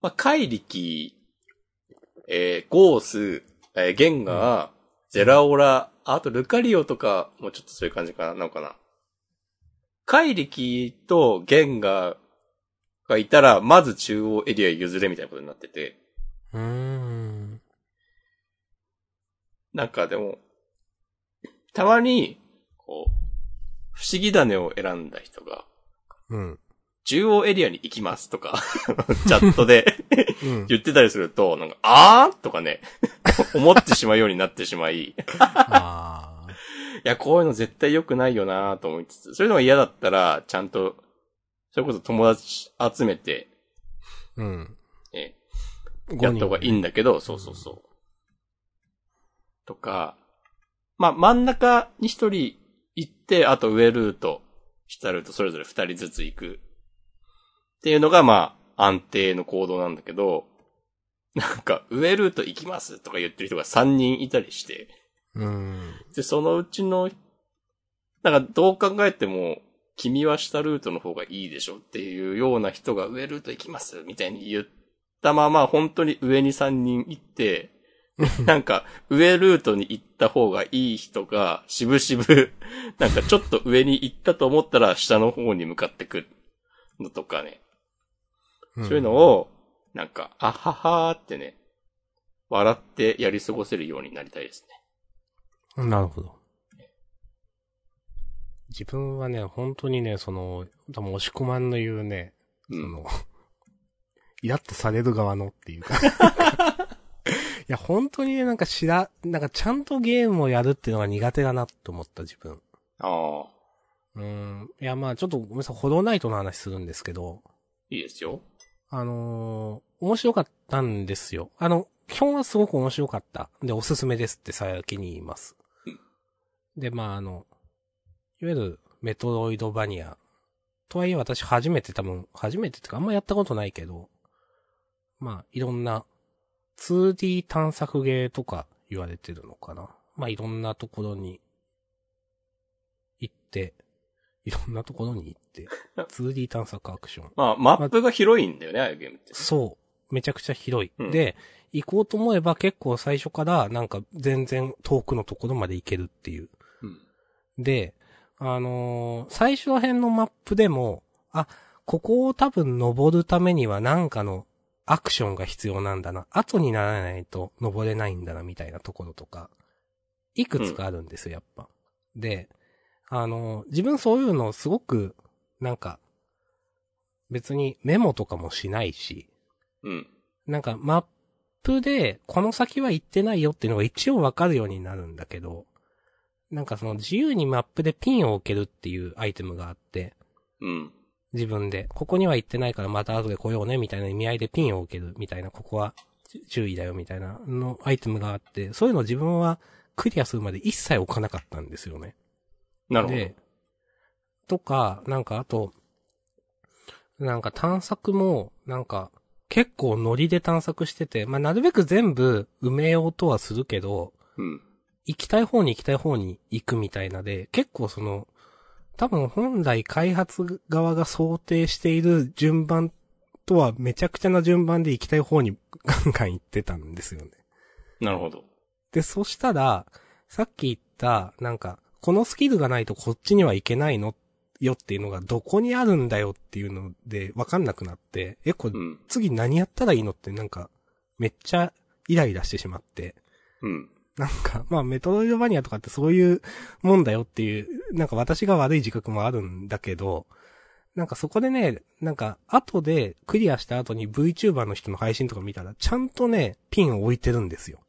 まあ、怪力、えー、ゴース、えー、ゲンガー、ゼラオラ、あとルカリオとか、もうちょっとそういう感じかな、なのかな。怪力とゲンガーがいたら、まず中央エリア譲れみたいなことになってて、うーん。なんかでも、たまに、こう、不思議種を選んだ人が、うん。中央エリアに行きますとか、チャットでうん。言ってたりすると、なんか、あー？とかね、思ってしまうようになってしまい、いあや、こういうの絶対良くないよなと思いつつ、そういうのが嫌だったら、ちゃんと、それこそ友達集めて、ーうん。えやった方がいいんだけど、そうそうそう。とか、まあ、真ん中に一人行って、あと上ルート、下ルート、それぞれ二人ずつ行く。っていうのが、まあ、安定の行動なんだけど、なんか、上ルート行きます？とか言ってる人が三人いたりして、うん。で、そのうちの、なんか、どう考えても、君は下ルートの方がいいでしょっていうような人が上ルート行きますみたいに言ったまま、本当に上に3人行って、なんか、上ルートに行った方がいい人が、しぶしぶ、なんかちょっと上に行ったと思ったら、下の方に向かってくのとかね。そういうのを、なんか、あははーってね、笑ってやり過ごせるようになりたいですね。なるほど。自分はね、本当にね、その、多分押し込まんの言うね、うんその、イラッとされる側のっていうか。いや、本当にね、なんか知ら、なんかちゃんとゲームをやるっていうのが苦手だなと思った自分。ああ、うーん。いや、まあちょっとごめんなさい、ホローナイトの話するんですけど、いいですよ。あのー面白かったんですよ。あの、基本はすごく面白かった。で、おすすめですって先に言います。で、まああの、いわゆるメトロイドバニア。とはいえ私初めて多分、初めてってかあんまやったことないけど、まあいろんな 2D 探索ゲーとか言われてるのかな。まあいろんなところに行って、いろんなところに行って、2D 探索アクション。まあ、マップが広いんだよね、ああいうゲームって。そう。めちゃくちゃ広い。うんで、行こうと思えば結構最初からなんか全然遠くのところまで行けるっていう。うん。で、あのー最初ら辺のマップでも、あ、ここを多分登るためにはなんかのアクションが必要なんだな。後にならないと登れないんだなみたいなところとか、いくつかあるんですよ、やっぱ。で、あのー自分そういうのすごく、なんか、別にメモとかもしないし、うん。なんかマップで、この先は行ってないよっていうのが一応わかるようになるんだけど、なんかその自由にマップでピンを置けるっていうアイテムがあって、うん。自分で、ここには行ってないからまた後で来ようねみたいな意味合いでピンを置けるみたいな、ここは注意だよみたいなのアイテムがあって、そういうの自分はクリアするまで一切置かなかったんですよね。なるほど。で、とか、なんかあと、なんか探索も、なんか、結構ノリで探索してて、まあ、なるべく全部埋めようとはするけど、うん。行きたい方に行きたい方に行くみたいなで、結構その、多分本来開発側が想定している順番とはめちゃくちゃな順番で行きたい方にガンガン行ってたんですよね。なるほど。で、そしたら、さっき言った、なんか、このスキルがないとこっちには行けないのよっていうのがどこにあるんだよっていうのでわかんなくなって、え、これうん。次何やったらいいのってなんか、めっちゃイライラしてしまって。うん。なんか、まあメトロイドバニアとかってそういうもんだよっていう、なんか私が悪い自覚もあるんだけど、なんかそこでね、なんか後でクリアした後に VTuber の人の配信とか見たら、ちゃんとね、ピンを置いてるんですよ。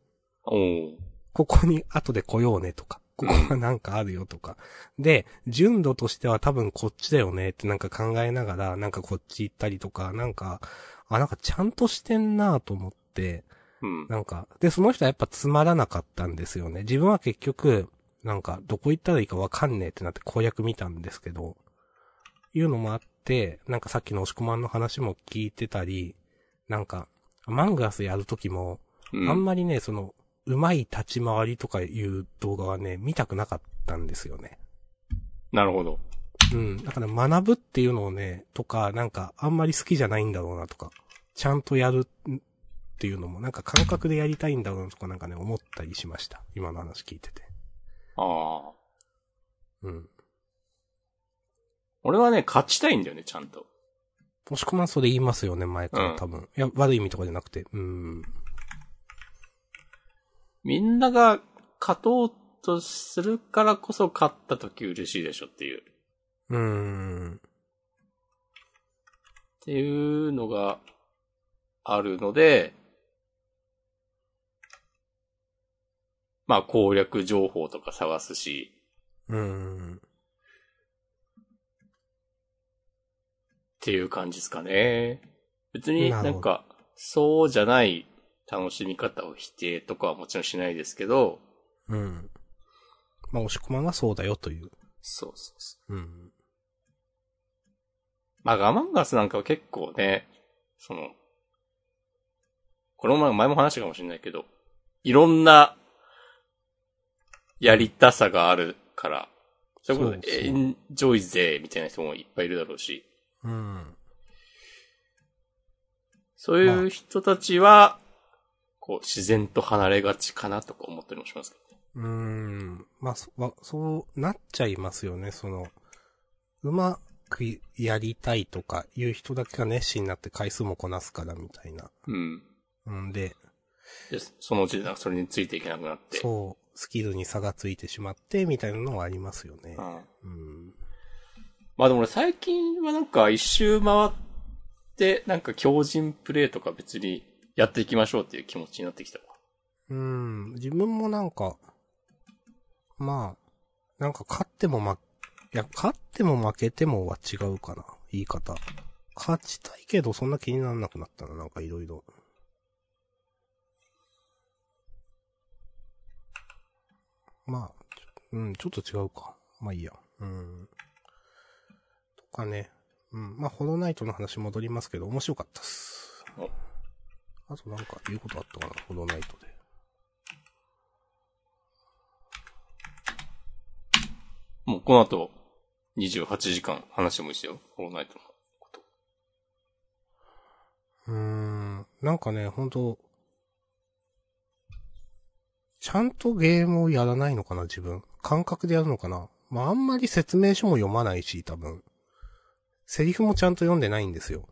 ここに後で来ようねとか、ここはなんかあるよとか。で、純度としては多分こっちだよねってなんか考えながら、なんかこっち行ったりとか、なんか、あ、なんかちゃんとしてんなと思って、うん。なんか、で、その人はやっぱつまらなかったんですよね。自分は結局、なんか、どこ行ったらいいかわかんねえってなって攻略見たんですけど、いうのもあって、なんかさっきの押し込まんの話も聞いてたり、なんか、マングラスやるときも、うんあんまりね、その、うまい立ち回りとかいう動画はね、見たくなかったんですよね。なるほど。うん。だから学ぶっていうのをね、とか、なんか、あんまり好きじゃないんだろうなとか、ちゃんとやるっていうのも、なんか感覚でやりたいんだろうなとかなんかね、思ったりしました。今の話聞いてて。ああ。うん。俺はね、勝ちたいんだよね、ちゃんと。もしこまんそれ言いますよね、前かうんら多分。いや、悪い意味とかじゃなくて。うん。みんなが勝とうとするからこそ勝った時嬉しいでしょっていう。うーん。っていうのがあるので、まあ攻略情報とか探すし、うーん。っていう感じですかね。別になんか、そうじゃない楽しみ方を否定とかはもちろんしないですけど、うん。まあ、押し込まんはそうだよという。そうそうそう。うん。まあガマンガスなんかは結構ね、その、この前前も話したかもしれないけど、いろんな、やりたさがあるから、そういうこそエンジョイ勢みたいな人もいっぱいいるだろうし、うん。そういう人たちは、こう、自然と離れがちかなとか思ったりもしますけどね。うーん。まあ、そ、わそうなっちゃいますよね、その、うまくやりたいとかいう人だけが熱心になって回数もこなすからみたいな。うん。うんで、で、そのうちなんかそれについていけなくなって。そう、スキルに差がついてしまって、みたいなのはありますよねう。ん。うん。まあでも俺最近はなんか一周回って、なんか強靭プレイとか別にやっていきましょうっていう気持ちになってきたわ。うん、自分もなんか、まあ、なんか勝ってもま、いや、勝っても負けてもは違うかな、言い方。勝ちたいけどそんな気にならなくなったな、なんかいろいろ。まあ、うん、ちょっと違うか。まあいいや。うん。とかね。うん。まあ、ホロナイトの話戻りますけど、面白かったっす。おあとなんか言うことあったかな、ホロナイトで。もうこの後28時間話してもいいですよ。ホロナイトのこと。うーん。なんかね、ほんと、ちゃんとゲームをやらないのかな、自分。感覚でやるのかな。まあ、あんまり説明書も読まないし、多分。セリフもちゃんと読んでないんですよ。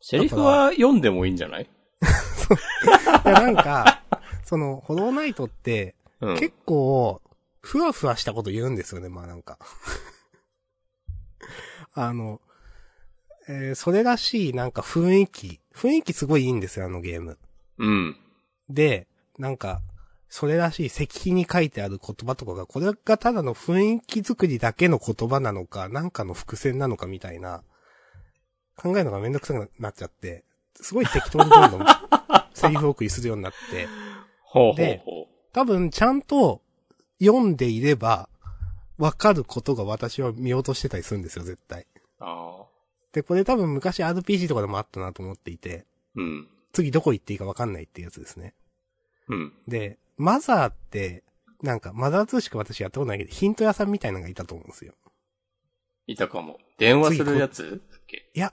セリフは読んでもいいんじゃない？いや、なんか、その、ホローナイトって、うん。結構、ふわふわしたこと言うんですよね、まあなんか。あの、えーそれらしいなんか雰囲気雰囲気すごいいいんですよ、あのゲーム。うん。で、なんか、それらしい石碑に書いてある言葉とかが、これがただの雰囲気作りだけの言葉なのか、なんかの伏線なのかみたいな、考えるのがめんどくさくなっちゃって、すごい適当にどんどん セリフ送りするようになって、でほ多分ちゃんと読んでいれば、わかることが私は見落としてたりするんですよ、絶対。で、これ多分昔 RPG とかでもあったなと思っていて、うん。次どこ行っていいかわかんないっていうやつですね。うん。で、マザーって、なんか、マザー2しか私やったことないけど、ヒント屋さんみたいなのがいたと思うんですよ。いたかも。電話するやつ？だっけ？いや、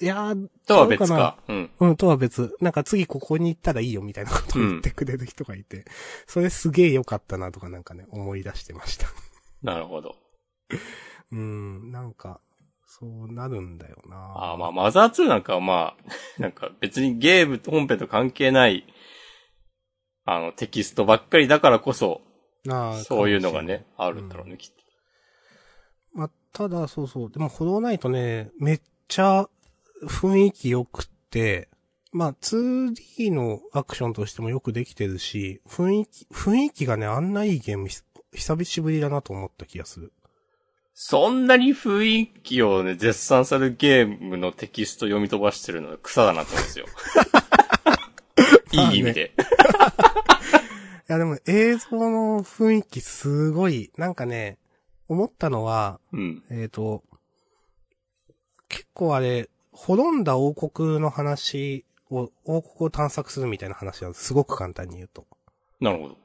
いやー、とは別そうか。うん。うん、とは別。なんか次ここに行ったらいいよみたいなことを言ってくれる人がいて、それすげえ良かったなとかなんかね、思い出してました。なるほど。うん、なんか、そうなるんだよなああ、まあ、マザー2なんかはまあ、なんか別にゲームと本編と関係ない、あの、テキストばっかりだからこそ、あーそういうのがね、あるんだろうね、きっと。まあ、ただ、そうそう。でも、ホローナイトね、めっちゃ雰囲気良くって、まあ、2D のアクションとしてもよくできてるし、雰囲気、雰囲気がね、あんないいゲームひ、久しぶりだなと思った気がする。そんなに雰囲気をね、絶賛するゲームのテキスト読み飛ばしてるのは草だなと思うんですよ。いい意味で。いや、でも映像の雰囲気すごい、なんかね、思ったのは、うん。えっ、と、結構あれ、滅んだ王国の話を、王国を探索するみたいな話なんです。すごく簡単に言うと。なるほど。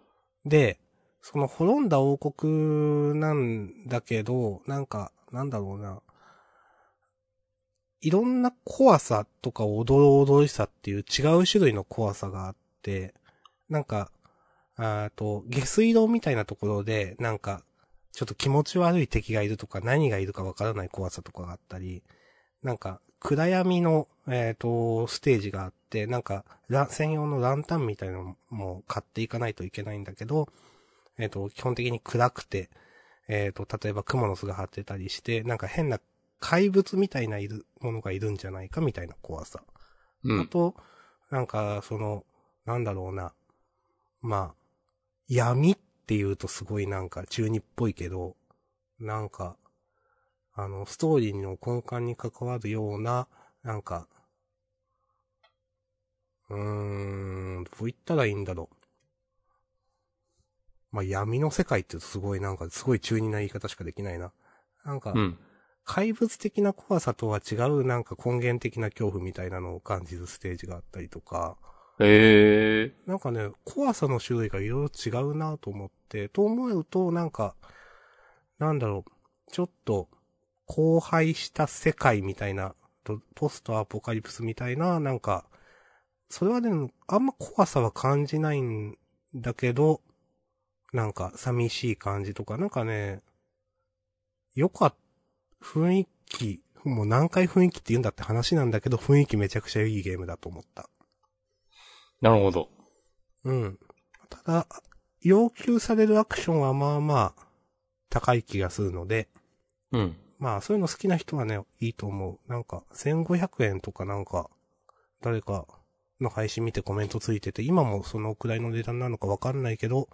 で、その滅んだ王国なんだけど、なんか、なんだろうな。いろんな怖さとかおどろおどろしさっていう違う種類の怖さがあって、なんか、あーと、下水道みたいなところで、なんか、ちょっと気持ち悪い敵がいるとか、何がいるかわからない怖さとかがあったり、なんか、暗闇の、えっ、と、ステージがあって、なんか、ラ専用のランタンみたいなのも買っていかないといけないんだけど、えっ、と、基本的に暗くて、えっ、と、例えば蜘蛛の巣が張ってたりして、なんか変な怪物みたいないるものがいるんじゃないかみたいな怖さ。うん。あと、なんか、その、なんだろうな。まあ、闇って言うとすごいなんか中二っぽいけど、なんか、あの、ストーリーの根幹に関わるような、なんか、うーん、どう言ったらいいんだろう。まあ、闇の世界って言うとすごいなんか、すごい中二な言い方しかできないな。なんか、うん。怪物的な怖さとは違うなんか根源的な恐怖みたいなのを感じるステージがあったりとか、へえ。なんかね、怖さの種類がいろいろ違うなと思って、と思うと、なんか、なんだろう、ちょっと、荒廃した世界みたいな、ポストアポカリプスみたいな、なんか、それはね、あんま怖さは感じないんだけど、なんか、寂しい感じとか、なんかね、よかった、雰囲気、もう何回雰囲気って言うんだって話なんだけど、雰囲気めちゃくちゃいいゲームだと思った。なるほど。うん。ただ、要求されるアクションはまあまあ、高い気がするので、うん。まあそういうの好きな人はね、いいと思う。なんか、1500円とかなんか、誰かの配信見てコメントついてて、今もそのくらいの値段なのかわかんないけど、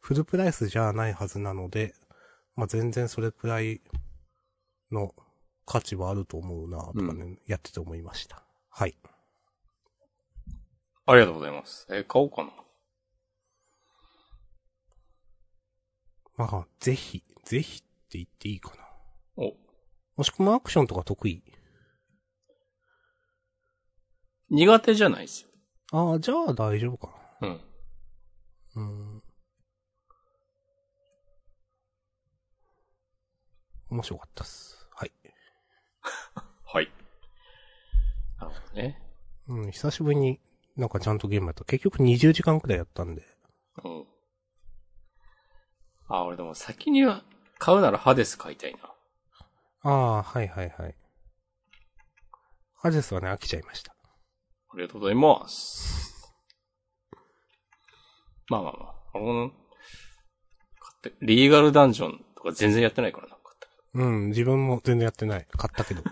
フルプライスじゃないはずなので、まあ全然それくらいの価値はあると思うな、とかね、やってて思いました。はい。ありがとうございます。えー買おうかな。まあ、ぜひ、ぜひって言っていいかな。お。もしくはアクションとか得意？苦手じゃないですよ。ああ、じゃあ大丈夫かうん。な。うん。面白かったっす。はい。はい。なるほどね。うん、久しぶりになんかちゃんとゲームやった。結局20時間くらいやったんで。うん。あ、俺でも先には買うならハデス買いたいな。ああ、はいはいはい。ハジェスはね、飽きちゃいました。ありがとうございます。まあまあまあ。あの、買って、リーガルダンジョンとか全然やってないからな。うん、自分も全然やってない。買ったけど。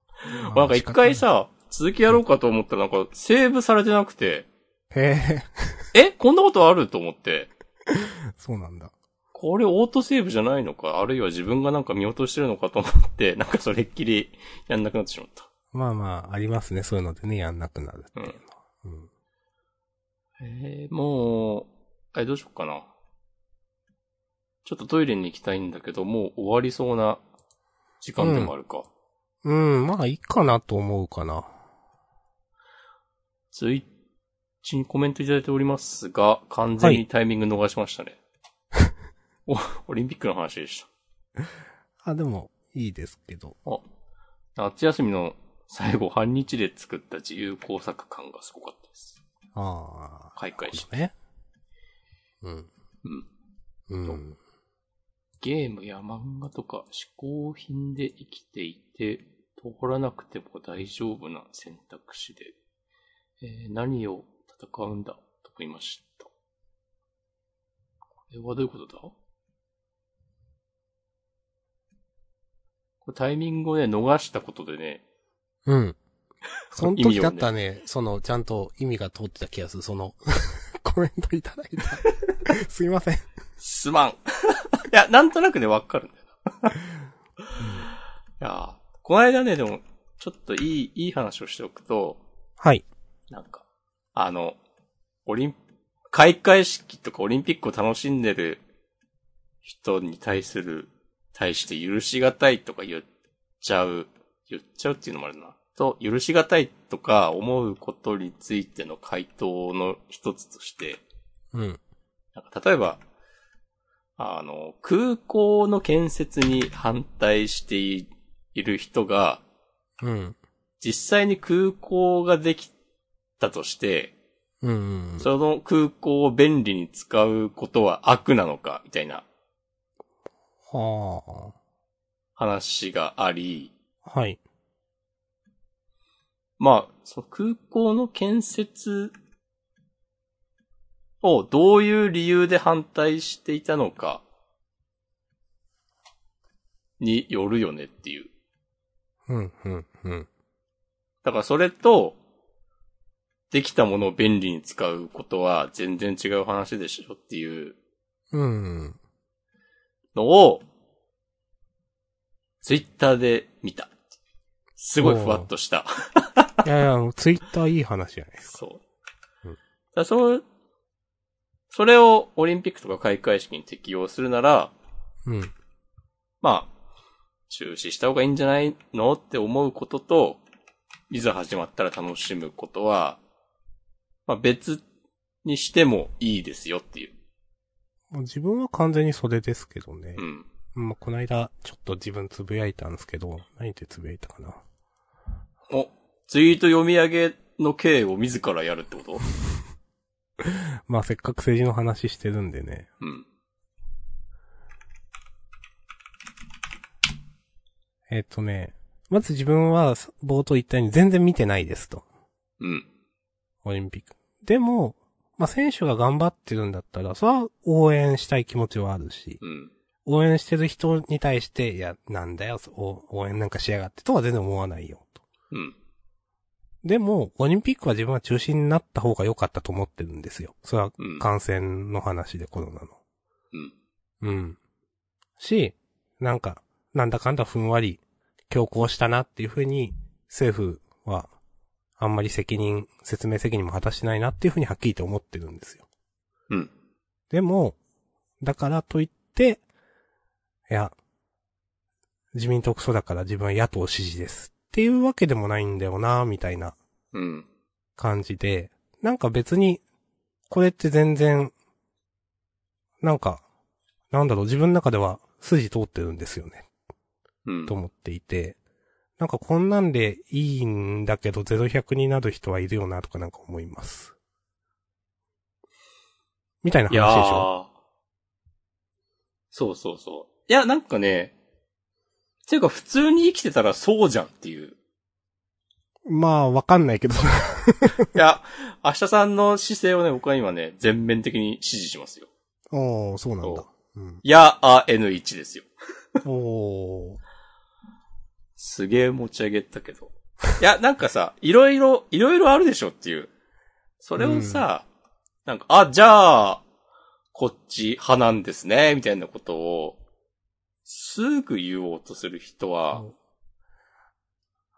なんか一回さ、続きやろうかと思ったらなんかセーブされてなくて、へえ、え？こんなことある？と思って、そうなんだ。これオートセーブじゃないのか、あるいは自分がなんか見落としてるのかと思って、なんかそれっきりやんなくなってしまった。まあまあ、ありますね。そういうのでね、やんなくなるっていうのは。うん。えー、もう、え、どうしよっかな。ちょっとトイレに行きたいんだけど、もう終わりそうな時間でもあるか。うん、まあいいかなと思うかな。ツイッチにコメントいただいておりますが、完全にタイミング逃しましたね。お、オリンピックの話でし あ、でも、いいですけど。た。あ、夏休みの最後半日で作った自由工作感がすごかったです。ああ。開会式。ね。うん。うん。うん。ゲームや漫画とか嗜好品で生きていて、通らなくても大丈夫な選択肢で、えー何を戦うんだと思いました。これはどういうことだ？これタイミングをね、逃したことでね、うん。その時だったらね、その、ちゃんと意味が通ってた気がする。その、コメントいただいた。すいません。すまん。いや、なんとなくね、わかるんだよな。いや、この間ね、でも、ちょっといい、いい話をしておくと、はい。なんか、あの、オリン、開会式とかオリンピックを楽しんでる人に対する、対して許しがたいとか言っちゃう、言っちゃうっていうのもあるな。と、許しがたいとか思うことについての回答の一つとして、うん。なんか例えば、あの、空港の建設に反対している人が、うん。実際に空港ができたとして、うん。その空港を便利に使うことは悪なのか、みたいなは話があり、あ。はい。まあ、その空港の建設をどういう理由で反対していたのかによるよねっていう。うん、うん、うん。だからそれと、できたものを便利に使うことは全然違う話でしょっていううん。のを、ツイッターで見た。すごいふわっとした。いやいや、ツイッターいい話じゃないですか。そう。うんだからそう、それをオリンピックとか開会式に適用するなら、うん。まあ、中止した方がいいんじゃないのって思うことと、いざ始まったら楽しむことは、まあ別にしてもいいですよっていう。自分は完全にそれですけどねう。ん。まあ、この間、ちょっと自分つぶやいたんですけど、何でつぶやいたかな。お、ツイート読み上げの経を自らやるってこと？まあ、せっかく政治の話してるんでね。うん。えっ、とね、まず自分は冒頭言ったように全然見てないですと。うん。オリンピック。でも、まあ、選手が頑張ってるんだったら、それは応援したい気持ちはあるし、うん。応援してる人に対して、いや、なんだよ、お応援なんかしやがってとは全然思わないよ、と。うん。でも、オリンピックは自分は中止になった方が良かったと思ってるんですよ。それはうん。感染の話でコロナの。うん。うん。し、なんか、なんだかんだふんわり強行したなっていうふうに、政府は、あんまり責任、説明責任も果たしてないなっていうふうにはっきりと思ってるんですよ。うん。でも、だからといって、いや、自民党クソだから自分は野党支持ですっていうわけでもないんだよな、みたいなうん。感じで、なんか別に、これって全然、なんか、なんだろう、自分の中では筋通ってるんですよね、うんと。思っていて、なんかこんなんでいいんだけど、0100になる人はいるよな、とかなんか思います。みたいな話でしょ？ー。そうそうそう。いや、なんかね、ていうか普通に生きてたらそうじゃんっていう。まあ、わかんないけど。いや、明日さんの姿勢をね、僕は今ね、全面的に支持しますよ。おー、そうなんだそ。うん。いや、あ、N1 ですよ。おー。すげえ持ち上げたけど。いや、なんかさ、いろいろ、いろいろあるでしょっていう。それをさ、なんか、あ、じゃあ、こっち派なんですね、みたいなことを、すぐ言おうとする人は、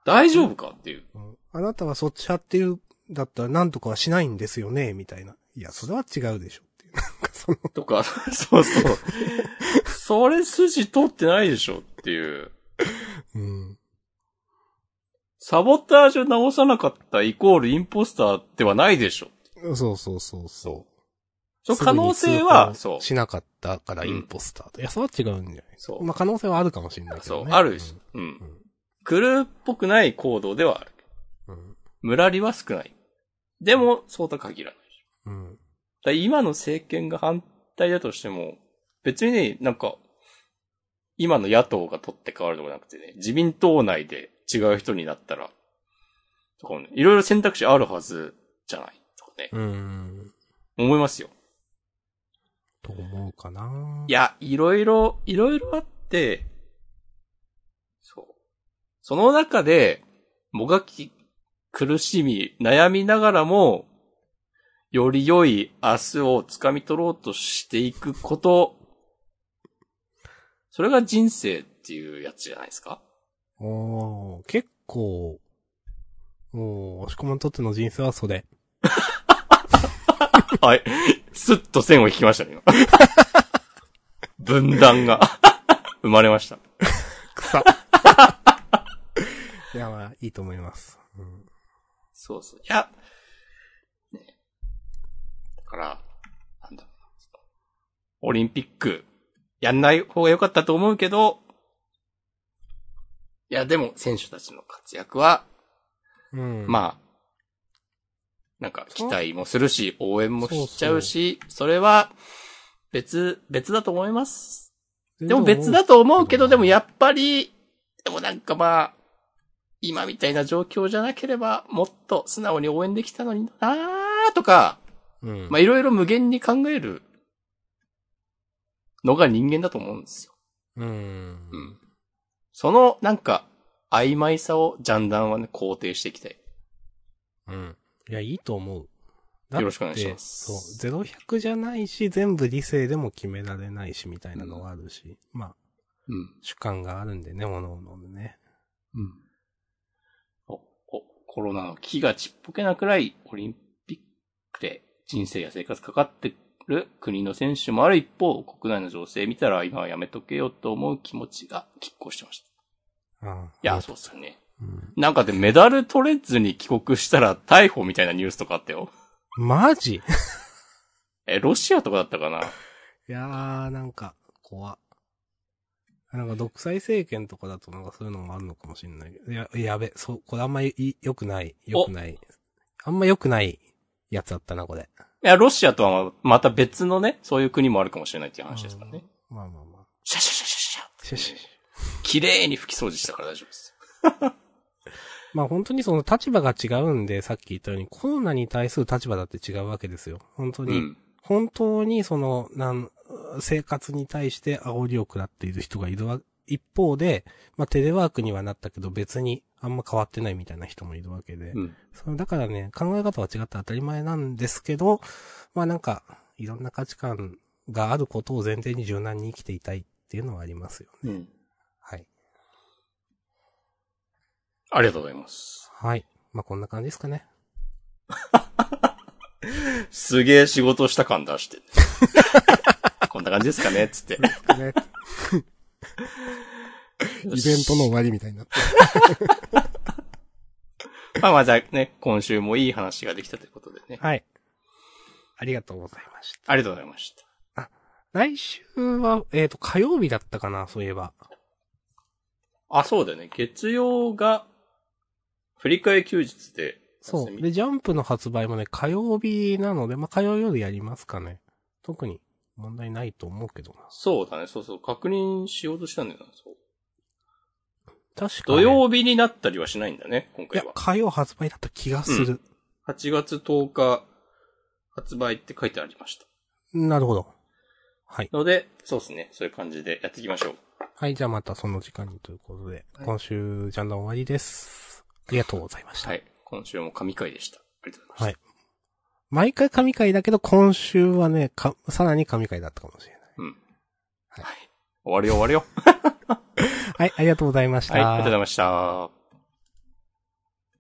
大丈夫かっていう。うんあなたはそっち派っていう、だったら何とかはしないんですよね、みたいな。いや、それは違うでしょっていう。なんかその、とか、そうそう。それ筋通ってないでしょっていう。うん。サボタージュ直さなかったイコールインポスターではないでしょ。そうそうそうそう。その可能性は、そう。しなかったからインポスターと。いや、それは違うんじゃないそう。まあ、可能性はあるかもしれないけそう、どね。あるし、うん。うんクルーっぽくない行動ではある。うん。ムラリは少ない。でも、そうとは限らない。うん。だ今の政権が反対だとしても、別にね、なんか、今の野党が取って変わるとかなくてね、自民党内で違う人になったら、とかもね、いろいろ選択肢あるはずじゃない？とかね、うん。思いますよ。と思うかないや、いろいろ、いろいろあって、そう。その中で、もがき、苦しみ、悩みながらも、より良い明日を掴み取ろうとしていくこと、それが人生っていうやつじゃないですか？おー、結構、おー、押し込まんにとっての人生はそれ。はい。スッと線を引きましたね、今。分断が 生まれました。草。いや、まあ、いいと思います。うん。そうそう。いや、ね。だから、なんだろうなオリンピック、やんない方が良かったと思うけど、いや、でも、選手たちの活躍は、うん。まあ、なんか、期待もするし、応援もしちゃうし、それは、別、別だと思います。あでも別だと思うけど、でもやっぱり、でもなんかまあ、今みたいな状況じゃなければ、もっと素直に応援できたのになーとか、うん。まあいろいろ無限に考えるのが人間だと思うんですよ。うん。うん。そのなんか、曖昧さをジャンダンはね、肯定していきたい。うん。いや、いいと思う。よろしくお願いしますそう、ゼロ100じゃないし、全部理性でも決められないし、みたいなのがあるし、まあ、うん。主観があるんでね、おのおのでね。うん。お、お、コロナの危機がちっぽけなくらい、オリンピックで人生や生活かかってる国の選手もある一方、国内の情勢見たら今はやめとけよと思う気持ちが拮抗してました。ああいや、そうっすよね。うん。なんかでメダル取れずに帰国したら逮捕みたいなニュースとかあったよ。マジ？え、ロシアとかだったかな？いやー、なんか、怖っなんか独裁政権とかだとなんかそういうのもあるのかもしれないや、やべ、そう、これあんまりい良くない、良くない。あんま良くないやつだったな、これ。いや、ロシアとはまた別のね、そういう国もあるかもしれないっていう話ですからね。まあまあまあ。シャシャシャシャシャしゃしゃしゃ綺麗に拭き掃除したから大丈夫です。まあ本当にその立場が違うんで、さっき言ったようにコロナに対する立場だって違うわけですよ。本当に。うん。本当にその、なん、生活に対して煽りを食らっている人がいるわ、一方で、まあテレワークにはなったけど別にあんま変わってないみたいな人もいるわけで。うん。それだからね、考え方は違って当たり前なんですけど、まあなんか、いろんな価値観があることを前提に柔軟に生きていたいっていうのはありますよね。うん。はい。ありがとうございます。はい。まあこんな感じですかね。すげえ仕事した感出して。こんな感じですかねつって。ね イベントの終わりみたいになって。まあまあじゃあね、今週もいい話ができたということでね。はい。ありがとうございました。ありがとうございました。来週は、えっ、と、火曜日だったかな、そういえば。あ、そうだよね。月曜が、振り替え休日で。そう。で、ジャンプの発売もね、火曜日なので、まあ、火曜夜やりますかね。特に問題ないと思うけどな。そうだね。そうそう。確認しようとしたんだよな。そう。確か、ね、土曜日になったりはしないんだね、今いや回は、。火曜発売だった気がする。8月10日発売って書いてありました。なるほど。はい。ので、そうですね。そういう感じでやっていきましょう。はい、じゃあまたその時間にということで、はい今週、ジャンダン終わりです。ありがとうございました。はい。今週も神回でした。ありがとうございました。はい毎回神回だけど、今週はね、か、さらに神回だったかもしれない。うん。はいはい。終わるよ終わるよ。はい、ありがとうございました。はい。ありがとうございました。